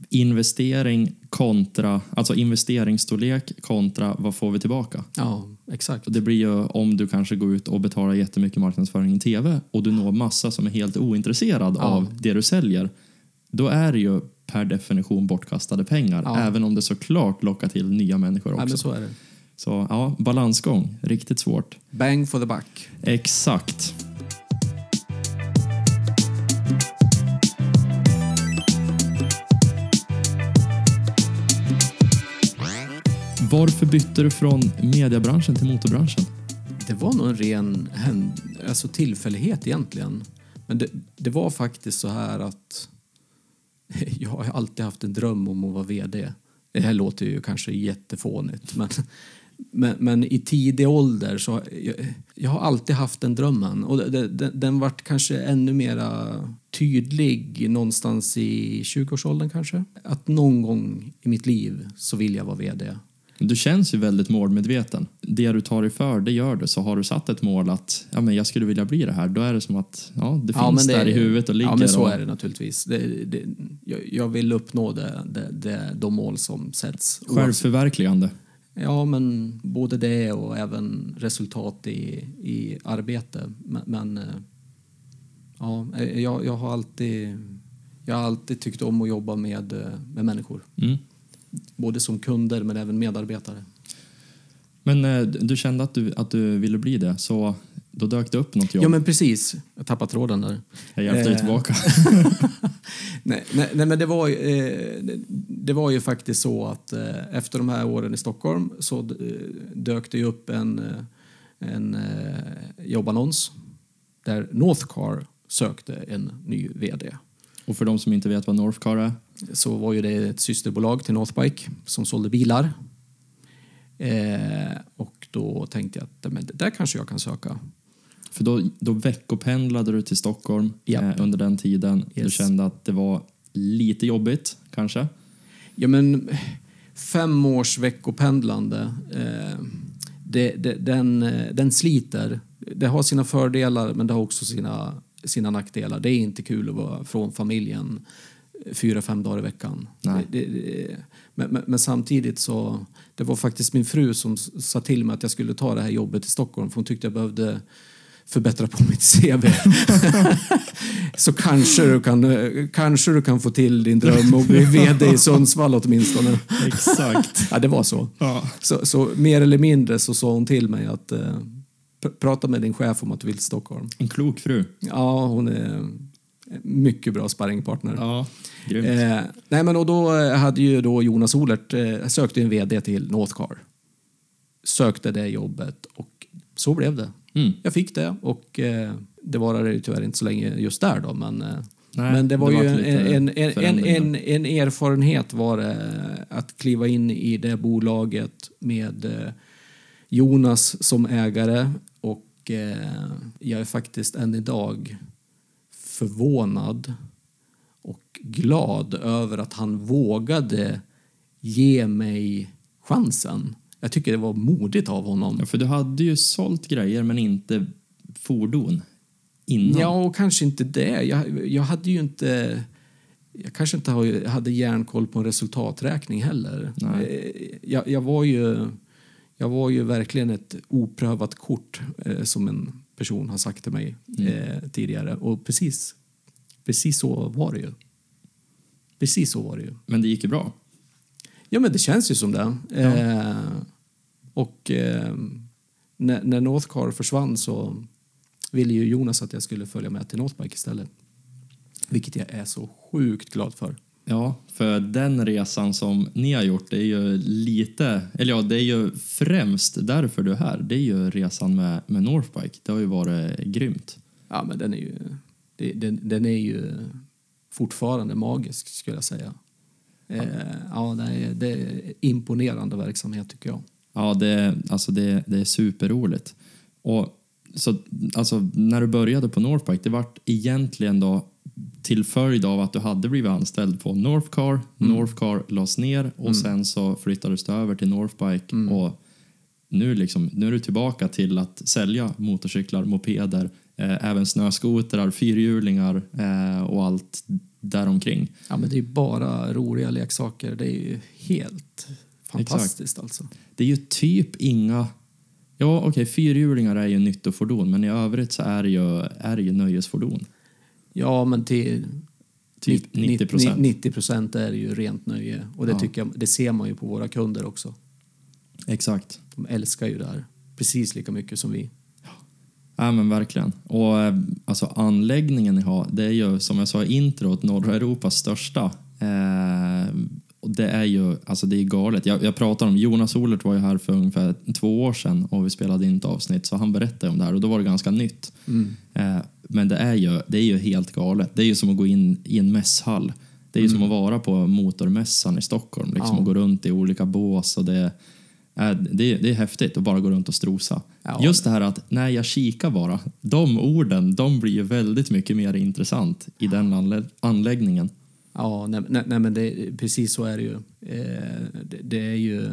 investering kontra, alltså investeringsstorlek kontra vad får vi tillbaka? Ja, exakt. Och det blir ju om du kanske går ut och betalar jättemycket marknadsföring i tv och du når massa som är helt ointresserad Ja. av det du säljer. Då är det ju per definition bortkastade pengar, Ja. även om det såklart lockar till nya människor Ja, också. men så är det. Så ja, balansgång, riktigt svårt. Bang for the buck. Exakt. Varför bytte du från mediebranschen till motorbranschen? Det var nog en ren alltså tillfällighet egentligen. Men det, det var faktiskt så här att jag har alltid haft en dröm om att vara VD. Det här låter ju kanske jättefånigt, men, men, men i tidig ålder så jag, jag har alltid haft den drömmen. Och det, det, den vart kanske ännu mera tydlig någonstans i 20-årsåldern kanske. Att någon gång i mitt liv så vill jag vara VD. Du känns ju väldigt målmedveten. Det du tar dig för, det gör du. Så har du satt ett mål att ja, men jag skulle vilja bli det här, då är det som att ja, det Ja, finns det- där i huvudet och ligger. Ja, men så och, är det naturligtvis. Det, det, jag, jag vill uppnå det, det, det, de mål som sätts. Självförverkligande. Ja, men både det och även resultat i, i arbete. Men, men eh, ja, jag, jag, har alltid, jag har alltid tyckt om att jobba med, eh, med människor. Mm. Både som kunder men även medarbetare. Men eh, du kände att du, att du ville bli det, så då dök det upp något jobb. Ja, men precis. Jag tappade tråden där. jag hjälpte dig eh, tillbaka. nej, nej, nej, men det var, ju, eh, det- var ju faktiskt så att eh, efter de här åren i Stockholm så dök det upp en, en eh, jobbannons där Northcar sökte en ny VD. Och för de som inte vet vad Northcar är, Så var ju det ett systerbolag till Northbike som sålde bilar. Eh, och då tänkte jag att men det där kanske jag kan söka. för då, då veckopendlade du till Stockholm Japp. eh, under den tiden. Du Yes. kände att det var lite jobbigt, kanske? Ja, men fem års veckopendlande, eh, det, det, den, eh, den sliter. Det har sina fördelar, men det har också sina, sina nackdelar. Det är inte kul att vara från familjen fyra, fem dagar i veckan. Nej. Det, det, men, men, men samtidigt så... Det var faktiskt min fru som sa till mig att jag skulle ta det här jobbet i Stockholm för hon tyckte jag behövde förbättra på mitt CV. så kanske du, kan, kanske du kan få till din dröm och bli VD i Sundsvall åtminstone. Exakt. Ja, det var så. ja. Så, så mer eller mindre så sa hon till mig att eh, prata med din chef om att du vill till Stockholm. En klok fru. Ja, hon är mycket bra sparringpartner. Ja, grymt. Eh, nej, men och då eh, hade ju då Jonas Olert eh, sökte en VD till Northcar. Sökte det jobbet och så blev det. Mm. Jag fick det och eh, det varade ju tyvärr inte så länge just där då, men, eh, Nej, men det var det ju var en, lite en, en, en, en, en erfarenhet var det att kliva in i det bolaget med eh, Jonas som ägare och eh, jag är faktiskt än idag förvånad och glad över att han vågade ge mig chansen. Jag tycker det var modigt av honom. Ja, för du hade ju sålt grejer men inte fordon innan. Ja, och kanske inte det. Jag, jag hade ju inte... Jag kanske inte hade järnkoll på en resultaträkning heller. Nej. Eh, Jag, jag, var ju, jag var ju verkligen ett oprövat kort, eh, som en person har sagt till mig eh, tidigare. Och precis, precis så var det ju. Precis så var det ju. Men det gick ju bra. Ja, men det känns ju som det. Eh, och eh, när, när Northcar försvann så ville ju Jonas att jag skulle följa med till Northbike istället. Vilket jag är så sjukt glad för. Ja, för den resan som ni har gjort, det är ju lite, eller ja, det är ju främst därför du är här. Det är ju resan med, med Northbike. Det har ju varit grymt. Ja, men den är ju, den, den är ju fortfarande magisk skulle jag säga. Eh, ja, det är, det är imponerande verksamhet tycker jag. Ja, det, alltså det, det är superroligt. Och så, alltså, när du började på Northbike, det vart egentligen då till följd av att du hade blivit anställd på Northcar. Northcar lades ner och sen så flyttades du över till Northbike och nu, liksom, nu är du tillbaka till att sälja motorcyklar, mopeder, eh, även snöskotrar, fyrhjulingar eh, och allt däromkring. Ja, men det är bara roliga leksaker. Det är ju helt fantastiskt alltså. Det är ju typ inga... Ja, okej, fyrhjulingar är ju nyttofordon, men i övrigt så är det ju, är det ju nöjesfordon. Ja, men till Typ 90 90 procent. 90 procent är ju rent nöje. Och det, Ja. tycker jag, det ser man ju på våra kunder också. Exakt. De älskar ju det här precis lika mycket som vi. Ja, men verkligen. Och eh, alltså anläggningen ni har, det är ju som jag sa i introt, norra Europas största. Eh, det är ju, alltså det är galet. Jag, jag pratar om, Jonas Olert var ju här för ungefär två år sedan och vi spelade in ett avsnitt, så han berättade om det här och då var det ganska nytt. Eh, men det är, ju, det är ju helt galet. Det är ju som att gå in i en mässhall. Det är ju som att vara på motormässan i Stockholm, liksom, Ja. och gå runt i olika bås och det är, det, det är häftigt att bara gå runt och strosa. Ja, Just det här att när jag kikar bara, de orden, de blir ju väldigt mycket mer intressant i den anlä- anläggningen. Ja, nej, nej, nej men det, precis så är det ju. Eh, det, det, är ju.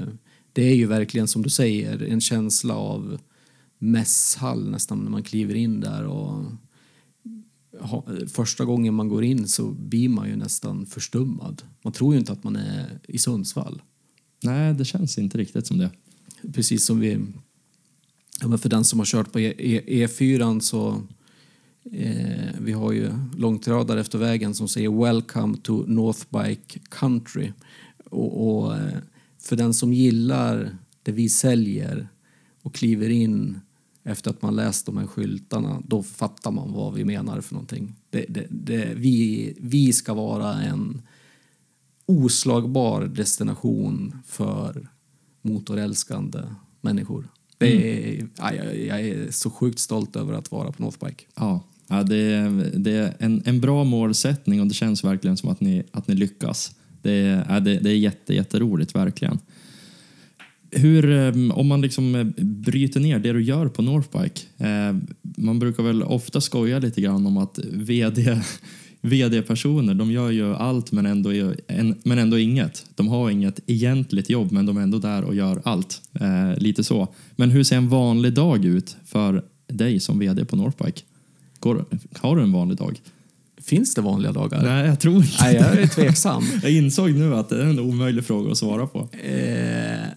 det är ju verkligen som du säger en känsla av mässhall nästan när man kliver in där. Och ha, första gången man går in så blir man ju nästan förstummad. Man tror ju inte att man är i Sundsvall. Nej, det känns inte riktigt som det. Precis som vi... Ja, men för den som har kört på E- E- E4 så... Eh, vi har ju långtradare efter vägen som säger “Welcome to Northbike Country”. Och, och eh, för den som gillar det vi säljer och kliver in efter att man läst de här skyltarna, då fattar man vad vi menar för någonting. Det, det, det, vi, vi ska vara en oslagbar destination för motorälskande människor. Det är, ja, jag, jag är så sjukt stolt över att vara på Northbike. Ja, ja det, är, det är en, en bra målsättning och det känns verkligen som att ni, att ni lyckas. Det är, ja, det, det är jätte, jätteroligt, verkligen. Hur, eh, om man liksom eh, bryter ner det du gör på Northbike. Eh, man brukar väl ofta skoja lite grann om att vd, vd-personer, de gör ju allt men ändå, men ändå inget. De har inget egentligt jobb men de är ändå där och gör allt. Lite så. Men hur ser en vanlig dag ut för dig som vd på Northbike? Går, har du en vanlig dag? Finns det vanliga dagar? Nej, jag tror inte Nej, jag är tveksam. Jag insåg nu att det är en omöjlig fråga att svara på. Eh,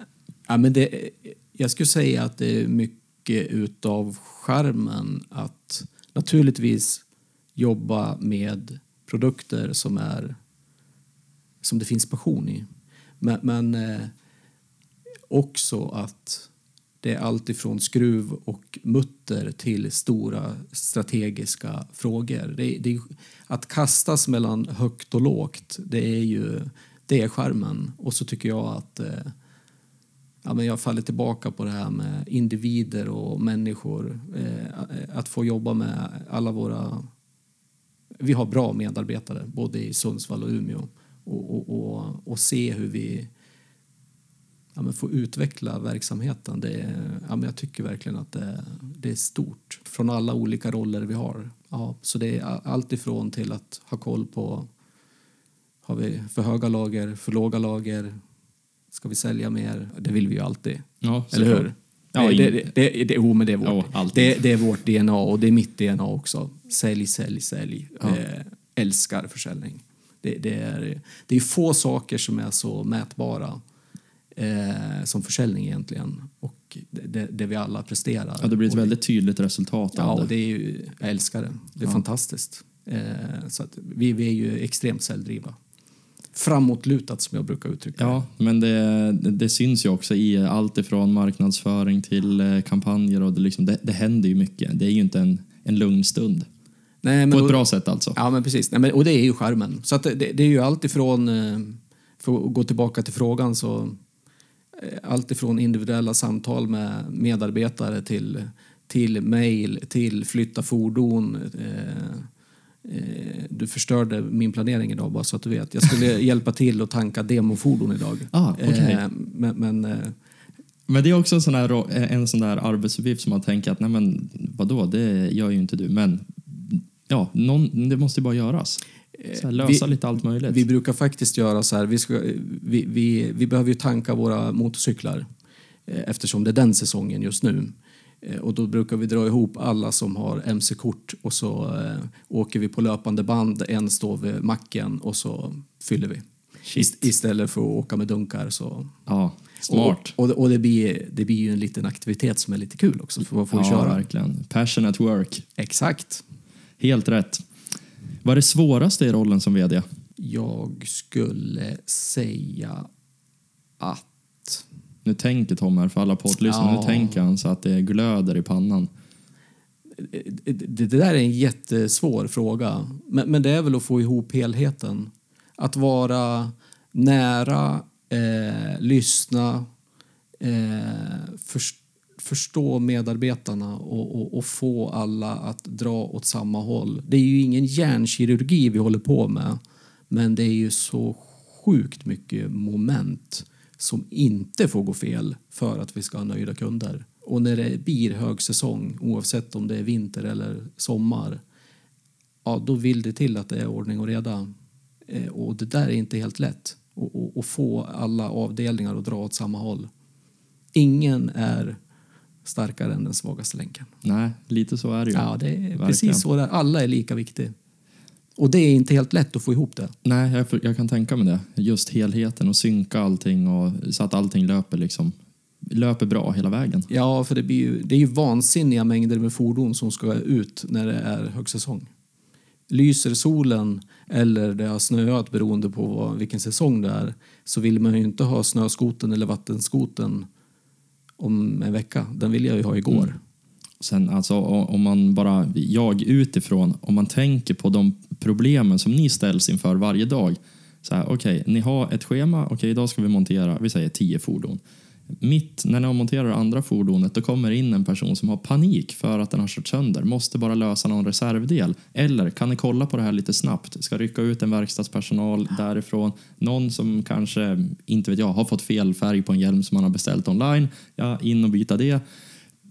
ja, men det, jag skulle säga att det är mycket utav skärmen att naturligtvis jobba med produkter som är som det finns passion i. Men, men eh, också att det är allt ifrån skruv och mutter till stora strategiska frågor. Det, det, att kastas mellan högt och lågt, det är ju det är skärmen. Och så tycker jag att eh, ja, men jag faller tillbaka på det här med individer och människor. Eh, att få jobba med alla våra... Vi har bra medarbetare både i Sundsvall och Umeå. Och, och, och, och se hur vi ja, men får utveckla verksamheten. Det är, ja, men jag tycker verkligen att det, det är stort från alla olika roller vi har. Ja, så det är allt ifrån till att ha koll på har vi för höga lager, för låga lager? Ska vi sälja mer? Det vill vi ju alltid. Ja, Eller hur? Ja, det, in- det, det, det, jo, men det är, vårt, Ja, alltid. det, det är vårt DNA och det är mitt DNA också. Sälj, sälj, sälj. Ja. Eh, älskar försäljning. Det, är, det är få saker som är så mätbara eh, som försäljning egentligen. Och det, det, vi alla presterar. Ja, det blir ett Och väldigt tydligt resultat Ja, och det. är ju, jag älskar det. Det är Ja. fantastiskt. Eh, så att vi, vi är ju extremt säljdrivna. Framåtlutat som jag brukar uttrycka. Ja, men det, det, syns ju också i allt ifrån marknadsföring till eh, kampanjer och det, liksom, det, det händer ju mycket. Det är ju inte en, en lugn stund. Nej, men På ett och- bra sätt alltså. Ja, men precis. Nej, men, och det är ju skärmen. Så det, det är ju allt ifrån, eh, för att gå tillbaka till frågan, så allt ifrån individuella samtal med medarbetare till, till mejl, till flytta fordon. Eh, eh, du förstörde min planering idag bara så att du vet. Jag skulle hjälpa till att tanka demofordon idag. Ah. Eh, men, men eh, Men det är också en sån, här, en sån där arbetsuppgift som man tänker att nej men vadå, det gör ju inte du. Men ja, någon, det måste ju bara göras. Här, lösa vi- lite allt möjligt. Vi brukar faktiskt göra så här, vi, ska, vi, vi, vi behöver ju tanka våra motorcyklar eh, eftersom det är den säsongen just nu. Eh, Och då brukar vi dra ihop alla som har MC-kort och så eh, åker vi på löpande band. En står vid macken och så fyller vi. Ist- Istället för att åka med dunkar. Så. Ja, smart. Och, och, och det, blir, det blir ju en liten aktivitet som är lite kul också för man får ja, köra. verkligen. Passion at work. Exakt. Helt rätt. Vad är det svåraste i rollen som vd? Jag skulle säga att... Nu tänker Tom här för alla poddlyssnare. Ja. Nu tänker han så att det glöder i pannan. Det, det där är en jättesvår fråga. Men, men det är väl att få ihop helheten. Att vara nära, eh, lyssna, eh, förs- förstå medarbetarna och, och, och få alla att dra åt samma håll. Det är ju ingen hjärnkirurgi vi håller på med. Men det är ju så sjukt mycket moment som inte får gå fel för att vi ska ha nöjda kunder. Och när det blir högsäsong, oavsett om det är vinter eller sommar, ja, då vill det till att det är ordning och reda. Eh, och det där är inte helt lätt. att få alla avdelningar att dra åt samma håll. Ingen är starkare än den svagaste länken. Nej, lite så är det ju. Ja, det är Verkligen. precis så där. Alla är lika viktiga. Och det är inte helt lätt att få ihop det. Nej, jag, jag kan tänka mig det. Just helheten och synka allting och så att allting löper liksom löper bra hela vägen. Ja, för det, blir ju, det är ju vansinniga mängder med fordon som ska ut när det är högsäsong. Lyser solen eller det har snöat beroende på vad, vilken säsong det är så vill man ju inte ha snöskoten eller vattenskoten om en vecka. Den vill jag ju ha igår. Sen alltså om man bara, jag utifrån, om man tänker på de problemen som ni ställs inför varje dag. Så här, okej, ni har ett schema, okej idag ska vi montera, vi säger 10 fordon. Mitt när ni monterar andra fordonet då kommer in en person som har panik för att den har kört sönder, måste bara lösa någon reservdel. Eller kan ni kolla på det här lite snabbt? Ska rycka ut en verkstadspersonal därifrån, någon som kanske, inte vet jag, har fått fel färg på en hjälm som man har beställt online, ja, in och byta det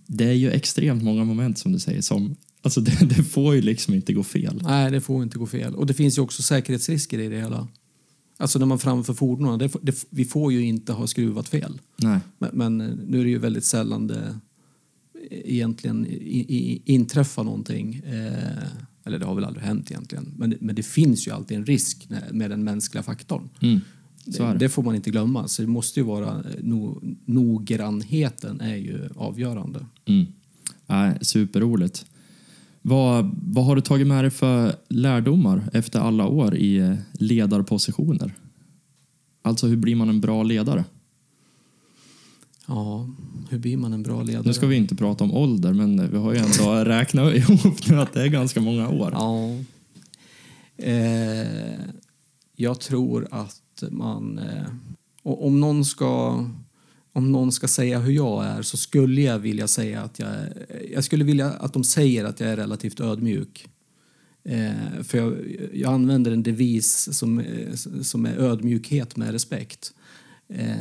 det är ju extremt många moment som du säger som Alltså det, det får ju liksom inte gå fel. Nej, det får inte gå fel. Och det finns ju också säkerhetsrisker i det hela. Alltså när man framför fordonen, det, det, vi får ju inte ha skruvat fel. Nej. Men, men nu är det ju väldigt sällan det egentligen i, i, inträffar någonting. Eh, eller det har väl aldrig hänt egentligen. Men, det- men det finns ju alltid en risk med den mänskliga faktorn. Mm. Det, det. får man inte glömma. Så det måste ju vara, eh, no, noggrannheten är ju avgörande. Mm. Nej, superroligt. Vad, vad har du tagit med dig för lärdomar efter alla år i eh, ledarpositioner? Alltså hur blir man en bra ledare? Ja, hur blir man en bra ledare? Nu ska vi inte prata om ålder, men vi har ju ändå räknat ihop nu att det är ganska många år. Ja. Eh, jag tror att man... Eh, om, någon ska, om någon ska säga hur jag är så skulle jag vilja säga att jag... är- Jag skulle vilja att de säger att jag är relativt ödmjuk. Eh, för jag, jag använder en devis som, är- som är ödmjukhet med respekt. Eh,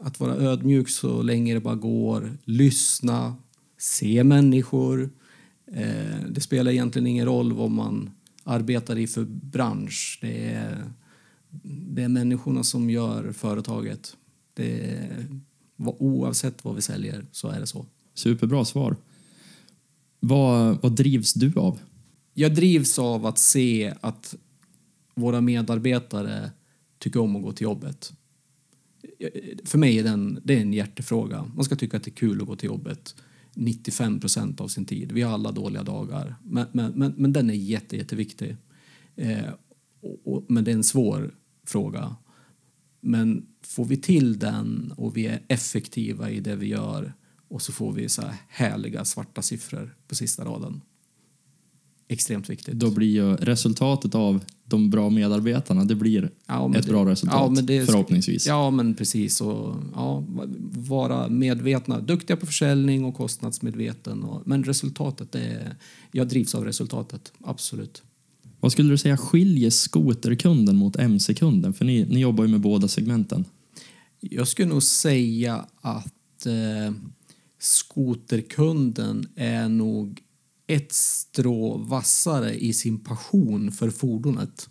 att vara ödmjuk så länge det bara går, lyssna, se människor. Eh, det spelar egentligen ingen roll vad man arbetar i för bransch. Det är, det är människorna som gör företaget. Det är, oavsett vad vi säljer så är det så. Superbra svar. Vad, vad drivs du av? Jag drivs av att se att våra medarbetare tycker om att gå till jobbet. För mig är den, det är en hjärtefråga. Man ska tycka att det är kul att gå till jobbet 95 procent av sin tid. Vi har alla dåliga dagar. Men, men, men, men den är jätte, jätteviktig. Eh, och, och, men det är en svår fråga. Men får vi till den och vi är effektiva i det vi gör och så får vi så här härliga svarta siffror på sista raden. Extremt viktigt. Då blir ju resultatet av de bra medarbetarna, det blir Ja, ett det- bra resultat ja, det- förhoppningsvis. Ja, men precis. Och, ja, vara medvetna, duktiga på försäljning och kostnadsmedveten. Och, men resultatet, det är, jag drivs av resultatet, absolut. Vad skulle du säga skiljer skoterkunden mot mc-kunden? För ni, ni jobbar ju med båda segmenten. Jag skulle nog säga att eh, skoterkunden är nog ett strå vassare i sin passion för fordonet.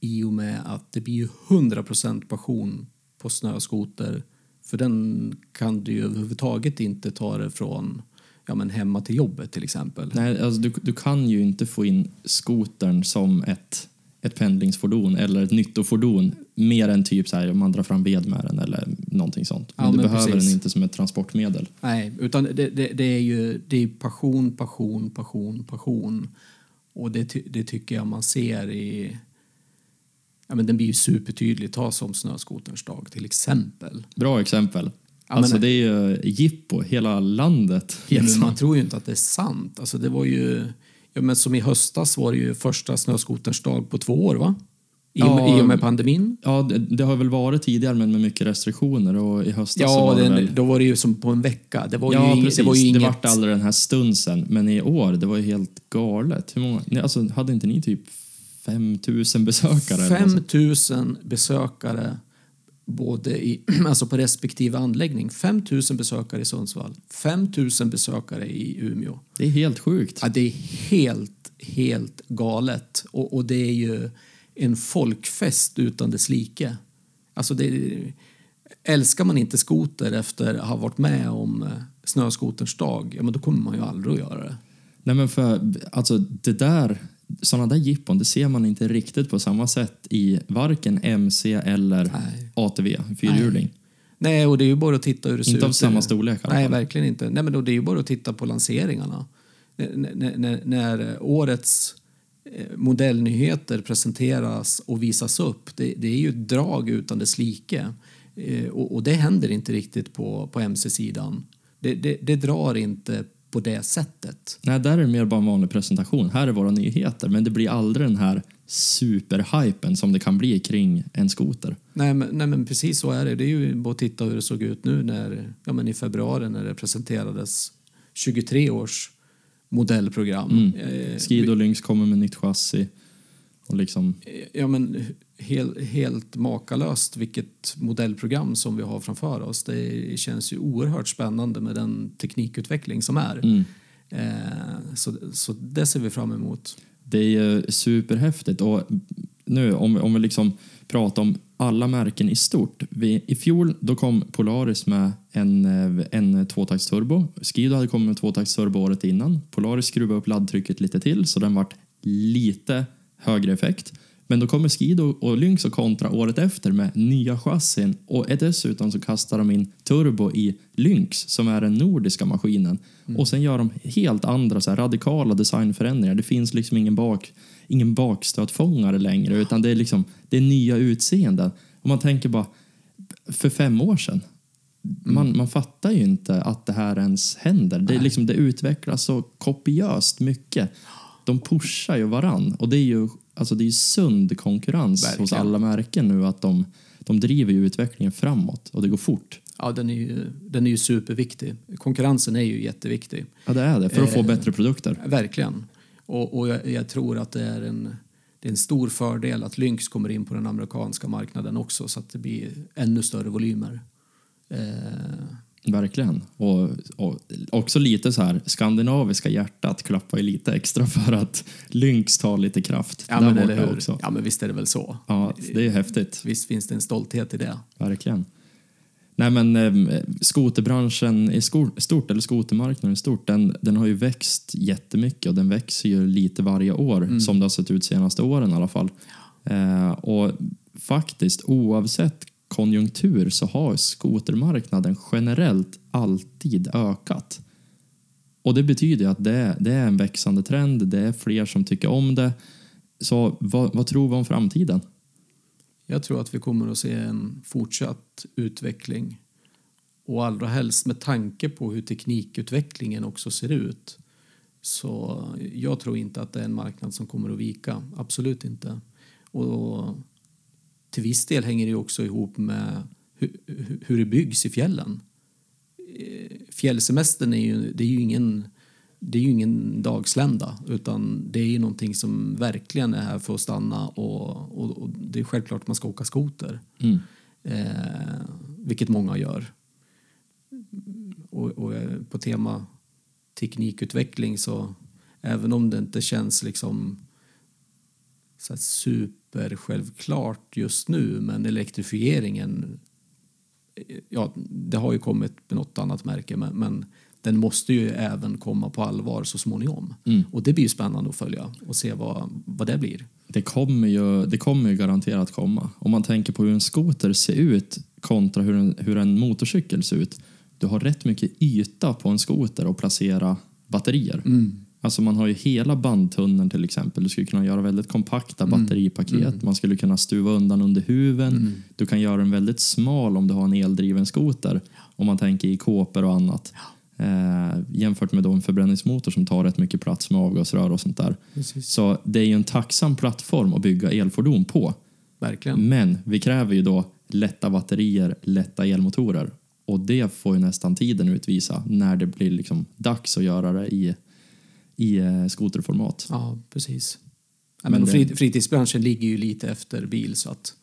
I och med att det blir ju 100% passion på snöskoter. För den kan du ju överhuvudtaget inte ta det från ja, men hemma till jobbet till exempel. Nej, alltså du, du kan ju inte få in skotern som ett, ett pendlingsfordon eller ett nyttofordon mer än typ så här om man drar fram ved med den eller någonting sånt. Men Ja, du men behöver precis. den inte som ett transportmedel. Nej, utan det, det, det är ju det är passion, passion, passion, passion. Och det, det tycker jag man ser i... Ja, men den blir ju supertydlig. Ta som snöskoterns dag till exempel. Bra exempel. Ja, alltså men- det är ju jippo hela landet. Ja, liksom. man tror ju inte att det är sant. Alltså det var ju... Ja, men som i höstas var det ju första snöskoterns dag på två år, va? I, Ja. I och med pandemin. Ja, det, det har väl varit tidigare men med mycket restriktioner och i höstas så Ja, var det väl... då var det ju som på en vecka. Det var Ja, ju, precis. det var ju det inget... vart aldrig den här stunsen. Men i år, det var ju helt galet. Hur många... Alltså, hade inte ni typ 5000 besökare? eller något sånt? 5 000 besökare både i, alltså på respektive anläggning. 5 000 besökare i Sundsvall, 5 000 besökare i Umeå. Det är helt sjukt. Ja, det är helt, helt galet. Och, och det är ju en folkfest utan dess like. Alltså det, älskar man inte skoter efter att ha varit med om eh, snöskoterns dag, ja, men då kommer man ju aldrig att göra det. Nej men för, alltså det där, sådana där jippon, det ser man inte riktigt på samma sätt i varken MC eller Nej. ATV, fyrhjuling. Nej, och det är ju bara att titta hur det ser Inte ut. av samma storlek Nej, verkligen inte. Nej, men då, det är ju bara att titta på lanseringarna. N- n- när, när årets eh, modellnyheter presenteras och visas upp, det, det är ju ett drag utan dess like. Eh, Och, och det händer inte riktigt på, på MC-sidan. Det, det, det drar inte på det sättet. Nej, där är det mer bara en vanlig presentation. Här är våra nyheter, men det blir aldrig den här superhypen som det kan bli kring en skoter. Nej men, nej men precis så är det. Det är ju bara att titta hur det såg ut nu när, ja, men i februari när det presenterades 23 års modellprogram. Eh, Skido Lynx kommer med nytt chassi. Och liksom, Ja, men helt, helt makalöst vilket modellprogram som vi har framför oss. Det känns ju oerhört spännande med den teknikutveckling som är. mm. Eh, så, så det ser vi fram emot. Det är ju superhäftigt och nu om, om vi liksom pratar om alla märken i stort. Vi, I fjol då kom Polaris med en, eh, en tvåtaktsturbo. Skido hade kommit med tvåtaktsturbo året innan. Polaris skruvade upp laddtrycket lite till så den vart lite högre effekt. Men då kommer Skido och Lynx och kontra året efter med nya chassin och dessutom så kastar de in turbo i Lynx som är den nordiska maskinen. Och sen gör de helt andra så radikala designförändringar. Det finns liksom ingen, bak, ingen bakstötfångare längre utan det är liksom det är nya utseenden. Och man tänker bara, för fem år sedan man, man fattar ju inte att det här ens händer. Det, liksom, det utvecklas så kopiöst mycket. De pushar ju varann och det är ju, alltså det är ju sund konkurrens hos Verkligen. alla märken nu att de, de driver ju utvecklingen framåt och det går fort. Ja, den är ju, den är ju superviktig. Konkurrensen är ju jätteviktig. Ja, det är det, för att få Eh, bättre produkter. Verkligen. Och, och jag, jag tror att det är, en, det är en stor fördel att Lynx kommer in på den amerikanska marknaden också så att det blir ännu större volymer. Eh, Verkligen. Och, och också lite så här, skandinaviska hjärtat klappar ju lite extra för att Lynx tar lite kraft. ja, där men, borta också. ja, men visst är det väl så. Ja, det är häftigt. Visst finns det en stolthet i det. Verkligen. Nej men eh, skoterbranschen i stort, eller skotermarknaden i stort, den, den har ju växt jättemycket och den växer ju lite varje år som det har sett ut senaste åren i alla fall. Eh, och faktiskt oavsett konjunktur så har skotermarknaden generellt alltid ökat. Och det betyder att det, är- det är en växande trend, det är fler som tycker om det. Så vad, vad tror vi om framtiden? Jag tror att vi kommer att se en fortsatt utveckling och allra helst med tanke på hur teknikutvecklingen också ser ut. Så jag tror inte att det är en marknad som kommer att vika. Absolut inte. Och till viss del hänger det också ihop med hur, hur det byggs i fjällen. Eh, Fjällsemestern är ju, det är ju ingen det är ju ingen dagslända utan det är ju någonting som verkligen är här för att stanna och, och, och det är självklart att man ska åka skoter. Mm. Eh, vilket många gör. Och, och eh, på tema teknikutveckling så även om det inte känns liksom så här super självklart just nu men elektrifieringen ja, det har ju kommit med något annat märke men, men den måste ju även komma på allvar så småningom. Mm. Och det blir spännande att följa och se vad, vad det blir. Det kommer, ju, det kommer ju garanterat komma. Om man tänker på hur en skoter ser ut kontra hur en, hur en motorcykel ser ut. Du har rätt mycket yta på en skoter att placera batterier. Alltså man har ju hela bandtunneln till exempel. Du skulle kunna göra väldigt kompakta batteripaket. Man skulle kunna stuva undan under huven. Du kan göra den väldigt smal om du har en eldriven skoter. Om man tänker i kåpor och annat. Eh, jämfört med då en förbränningsmotor som tar rätt mycket plats med avgasrör och sånt där. Precis. Så det är ju en tacksam plattform att bygga elfordon på. Verkligen. Men vi kräver ju då lätta batterier, lätta elmotorer. Och det får ju nästan tiden utvisa när det blir liksom dags att göra det i, i eh, skoterformat. Ja, precis. Ja, Men men det- frit- fritidsbranschen ligger ju lite efter bil så att...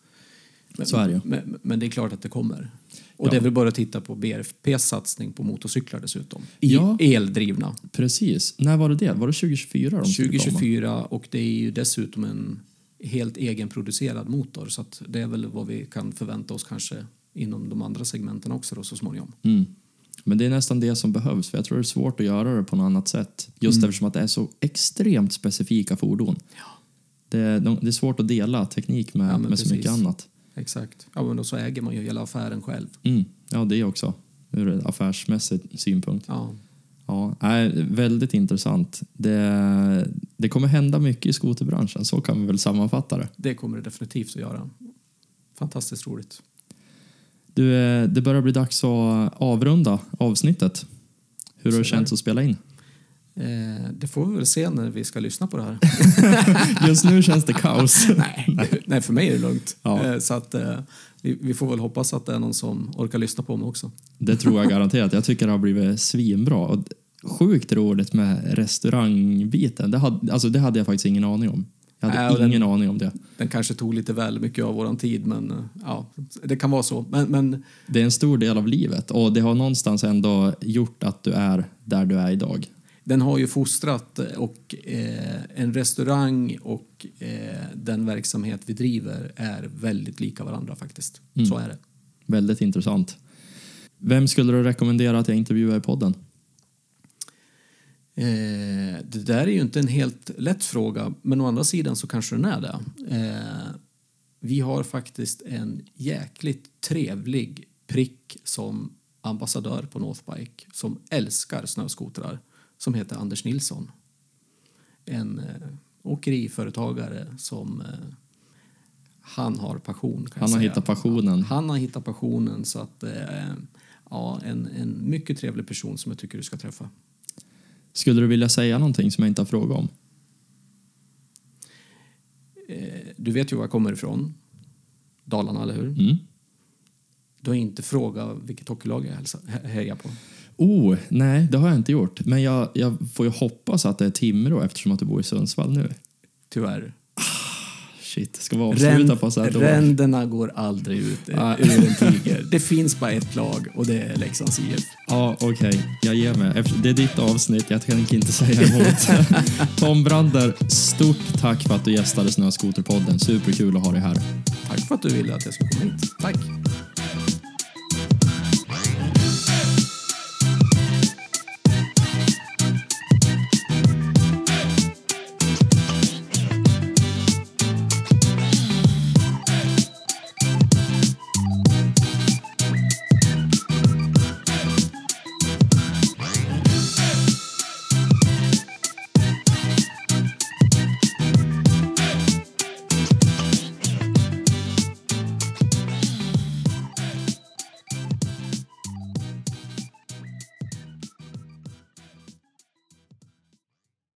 Men, Så är det ju. Men, men det är klart att det kommer. Och Ja. det är väl bara att titta på BRFPs satsning på motorcyklar dessutom. I Ja. eldrivna. Precis. När var det det? Var det 2024 de skulle komma? 2024 och det är ju dessutom en helt egenproducerad motor så att det är väl vad vi kan förvänta oss kanske inom de andra segmenten också då så småningom. Mm. Men det är nästan det som behövs, för jag tror det är svårt att göra det på något annat sätt. Just Mm. eftersom att det är så extremt specifika fordon. Det, de, det är svårt att dela teknik med, Ja, med så mycket annat. Exakt. Ja, men då så äger man ju hela affären själv. Mm. Ja, det också. Ur affärsmässig synpunkt. Ja, Ja, är väldigt intressant. Det, det kommer hända mycket i skoterbranschen, så kan vi väl sammanfatta det. det kommer det definitivt att göra. Fantastiskt roligt. Du, eh, det börjar bli dags att avrunda avsnittet. Hur har det känts att spela in? Eh, det får vi väl se när vi ska lyssna på det här. Just nu känns det kaos. nej, nej, för mig är det lugnt. Ja. Eh, så att, vi, får väl hoppas att det är någon som orkar lyssna på mig också. Det tror jag garanterat. Jag tycker det har blivit svinbra. Sjukt roligt med restaurangbiten. Det hade, alltså det hade jag faktiskt ingen aning om. Jag hade Nej, och den- ingen aning om det. Den kanske tog lite väl mycket av våran tid, men eh, ja, det kan vara så. Men, men Det är en stor del av livet och det har någonstans ändå gjort att du är där du är idag. den har ju fostrat eh, och eh, en restaurang och eh, den verksamhet vi driver är väldigt lika varandra faktiskt. Så är det. Väldigt intressant. Vem skulle du rekommendera att jag intervjuar i podden? Eh, det där är ju inte en helt lätt fråga, men å andra sidan så kanske den är det. Eh, vi har faktiskt en jäkligt trevlig prick som ambassadör på Northbike som älskar snöskotrar som heter Anders Nilsson. En eh, åkeriföretagare som eh, han har passion. Han har säga. hittat passionen. Han har hittat passionen så att eh, ja, en, en mycket trevlig person som jag tycker du ska träffa. Skulle du vilja säga någonting som jag inte har frågat om? Eh, du vet ju var jag kommer ifrån. Dalarna, eller hur? Mm. Du har inte frågat vilket hockeylag jag hejar på. Oh, nej, det har jag inte gjort. Men jag, jag får ju hoppas att det är Timrå eftersom att du bor i Sundsvall nu. Tyvärr. Shit, ska vi avsluta på så här ränderna går aldrig ut ur en tiger. Det finns bara ett lag och det är Leksands IF. Ja, okej. Jag ger mig. Det är ditt avsnitt. Jag tänker inte säga emot. Tom Brander, stort tack för att du gästade Snöskoterpodden. Superkul att ha dig här. Tack för att du ville att jag skulle komma hit. Tack.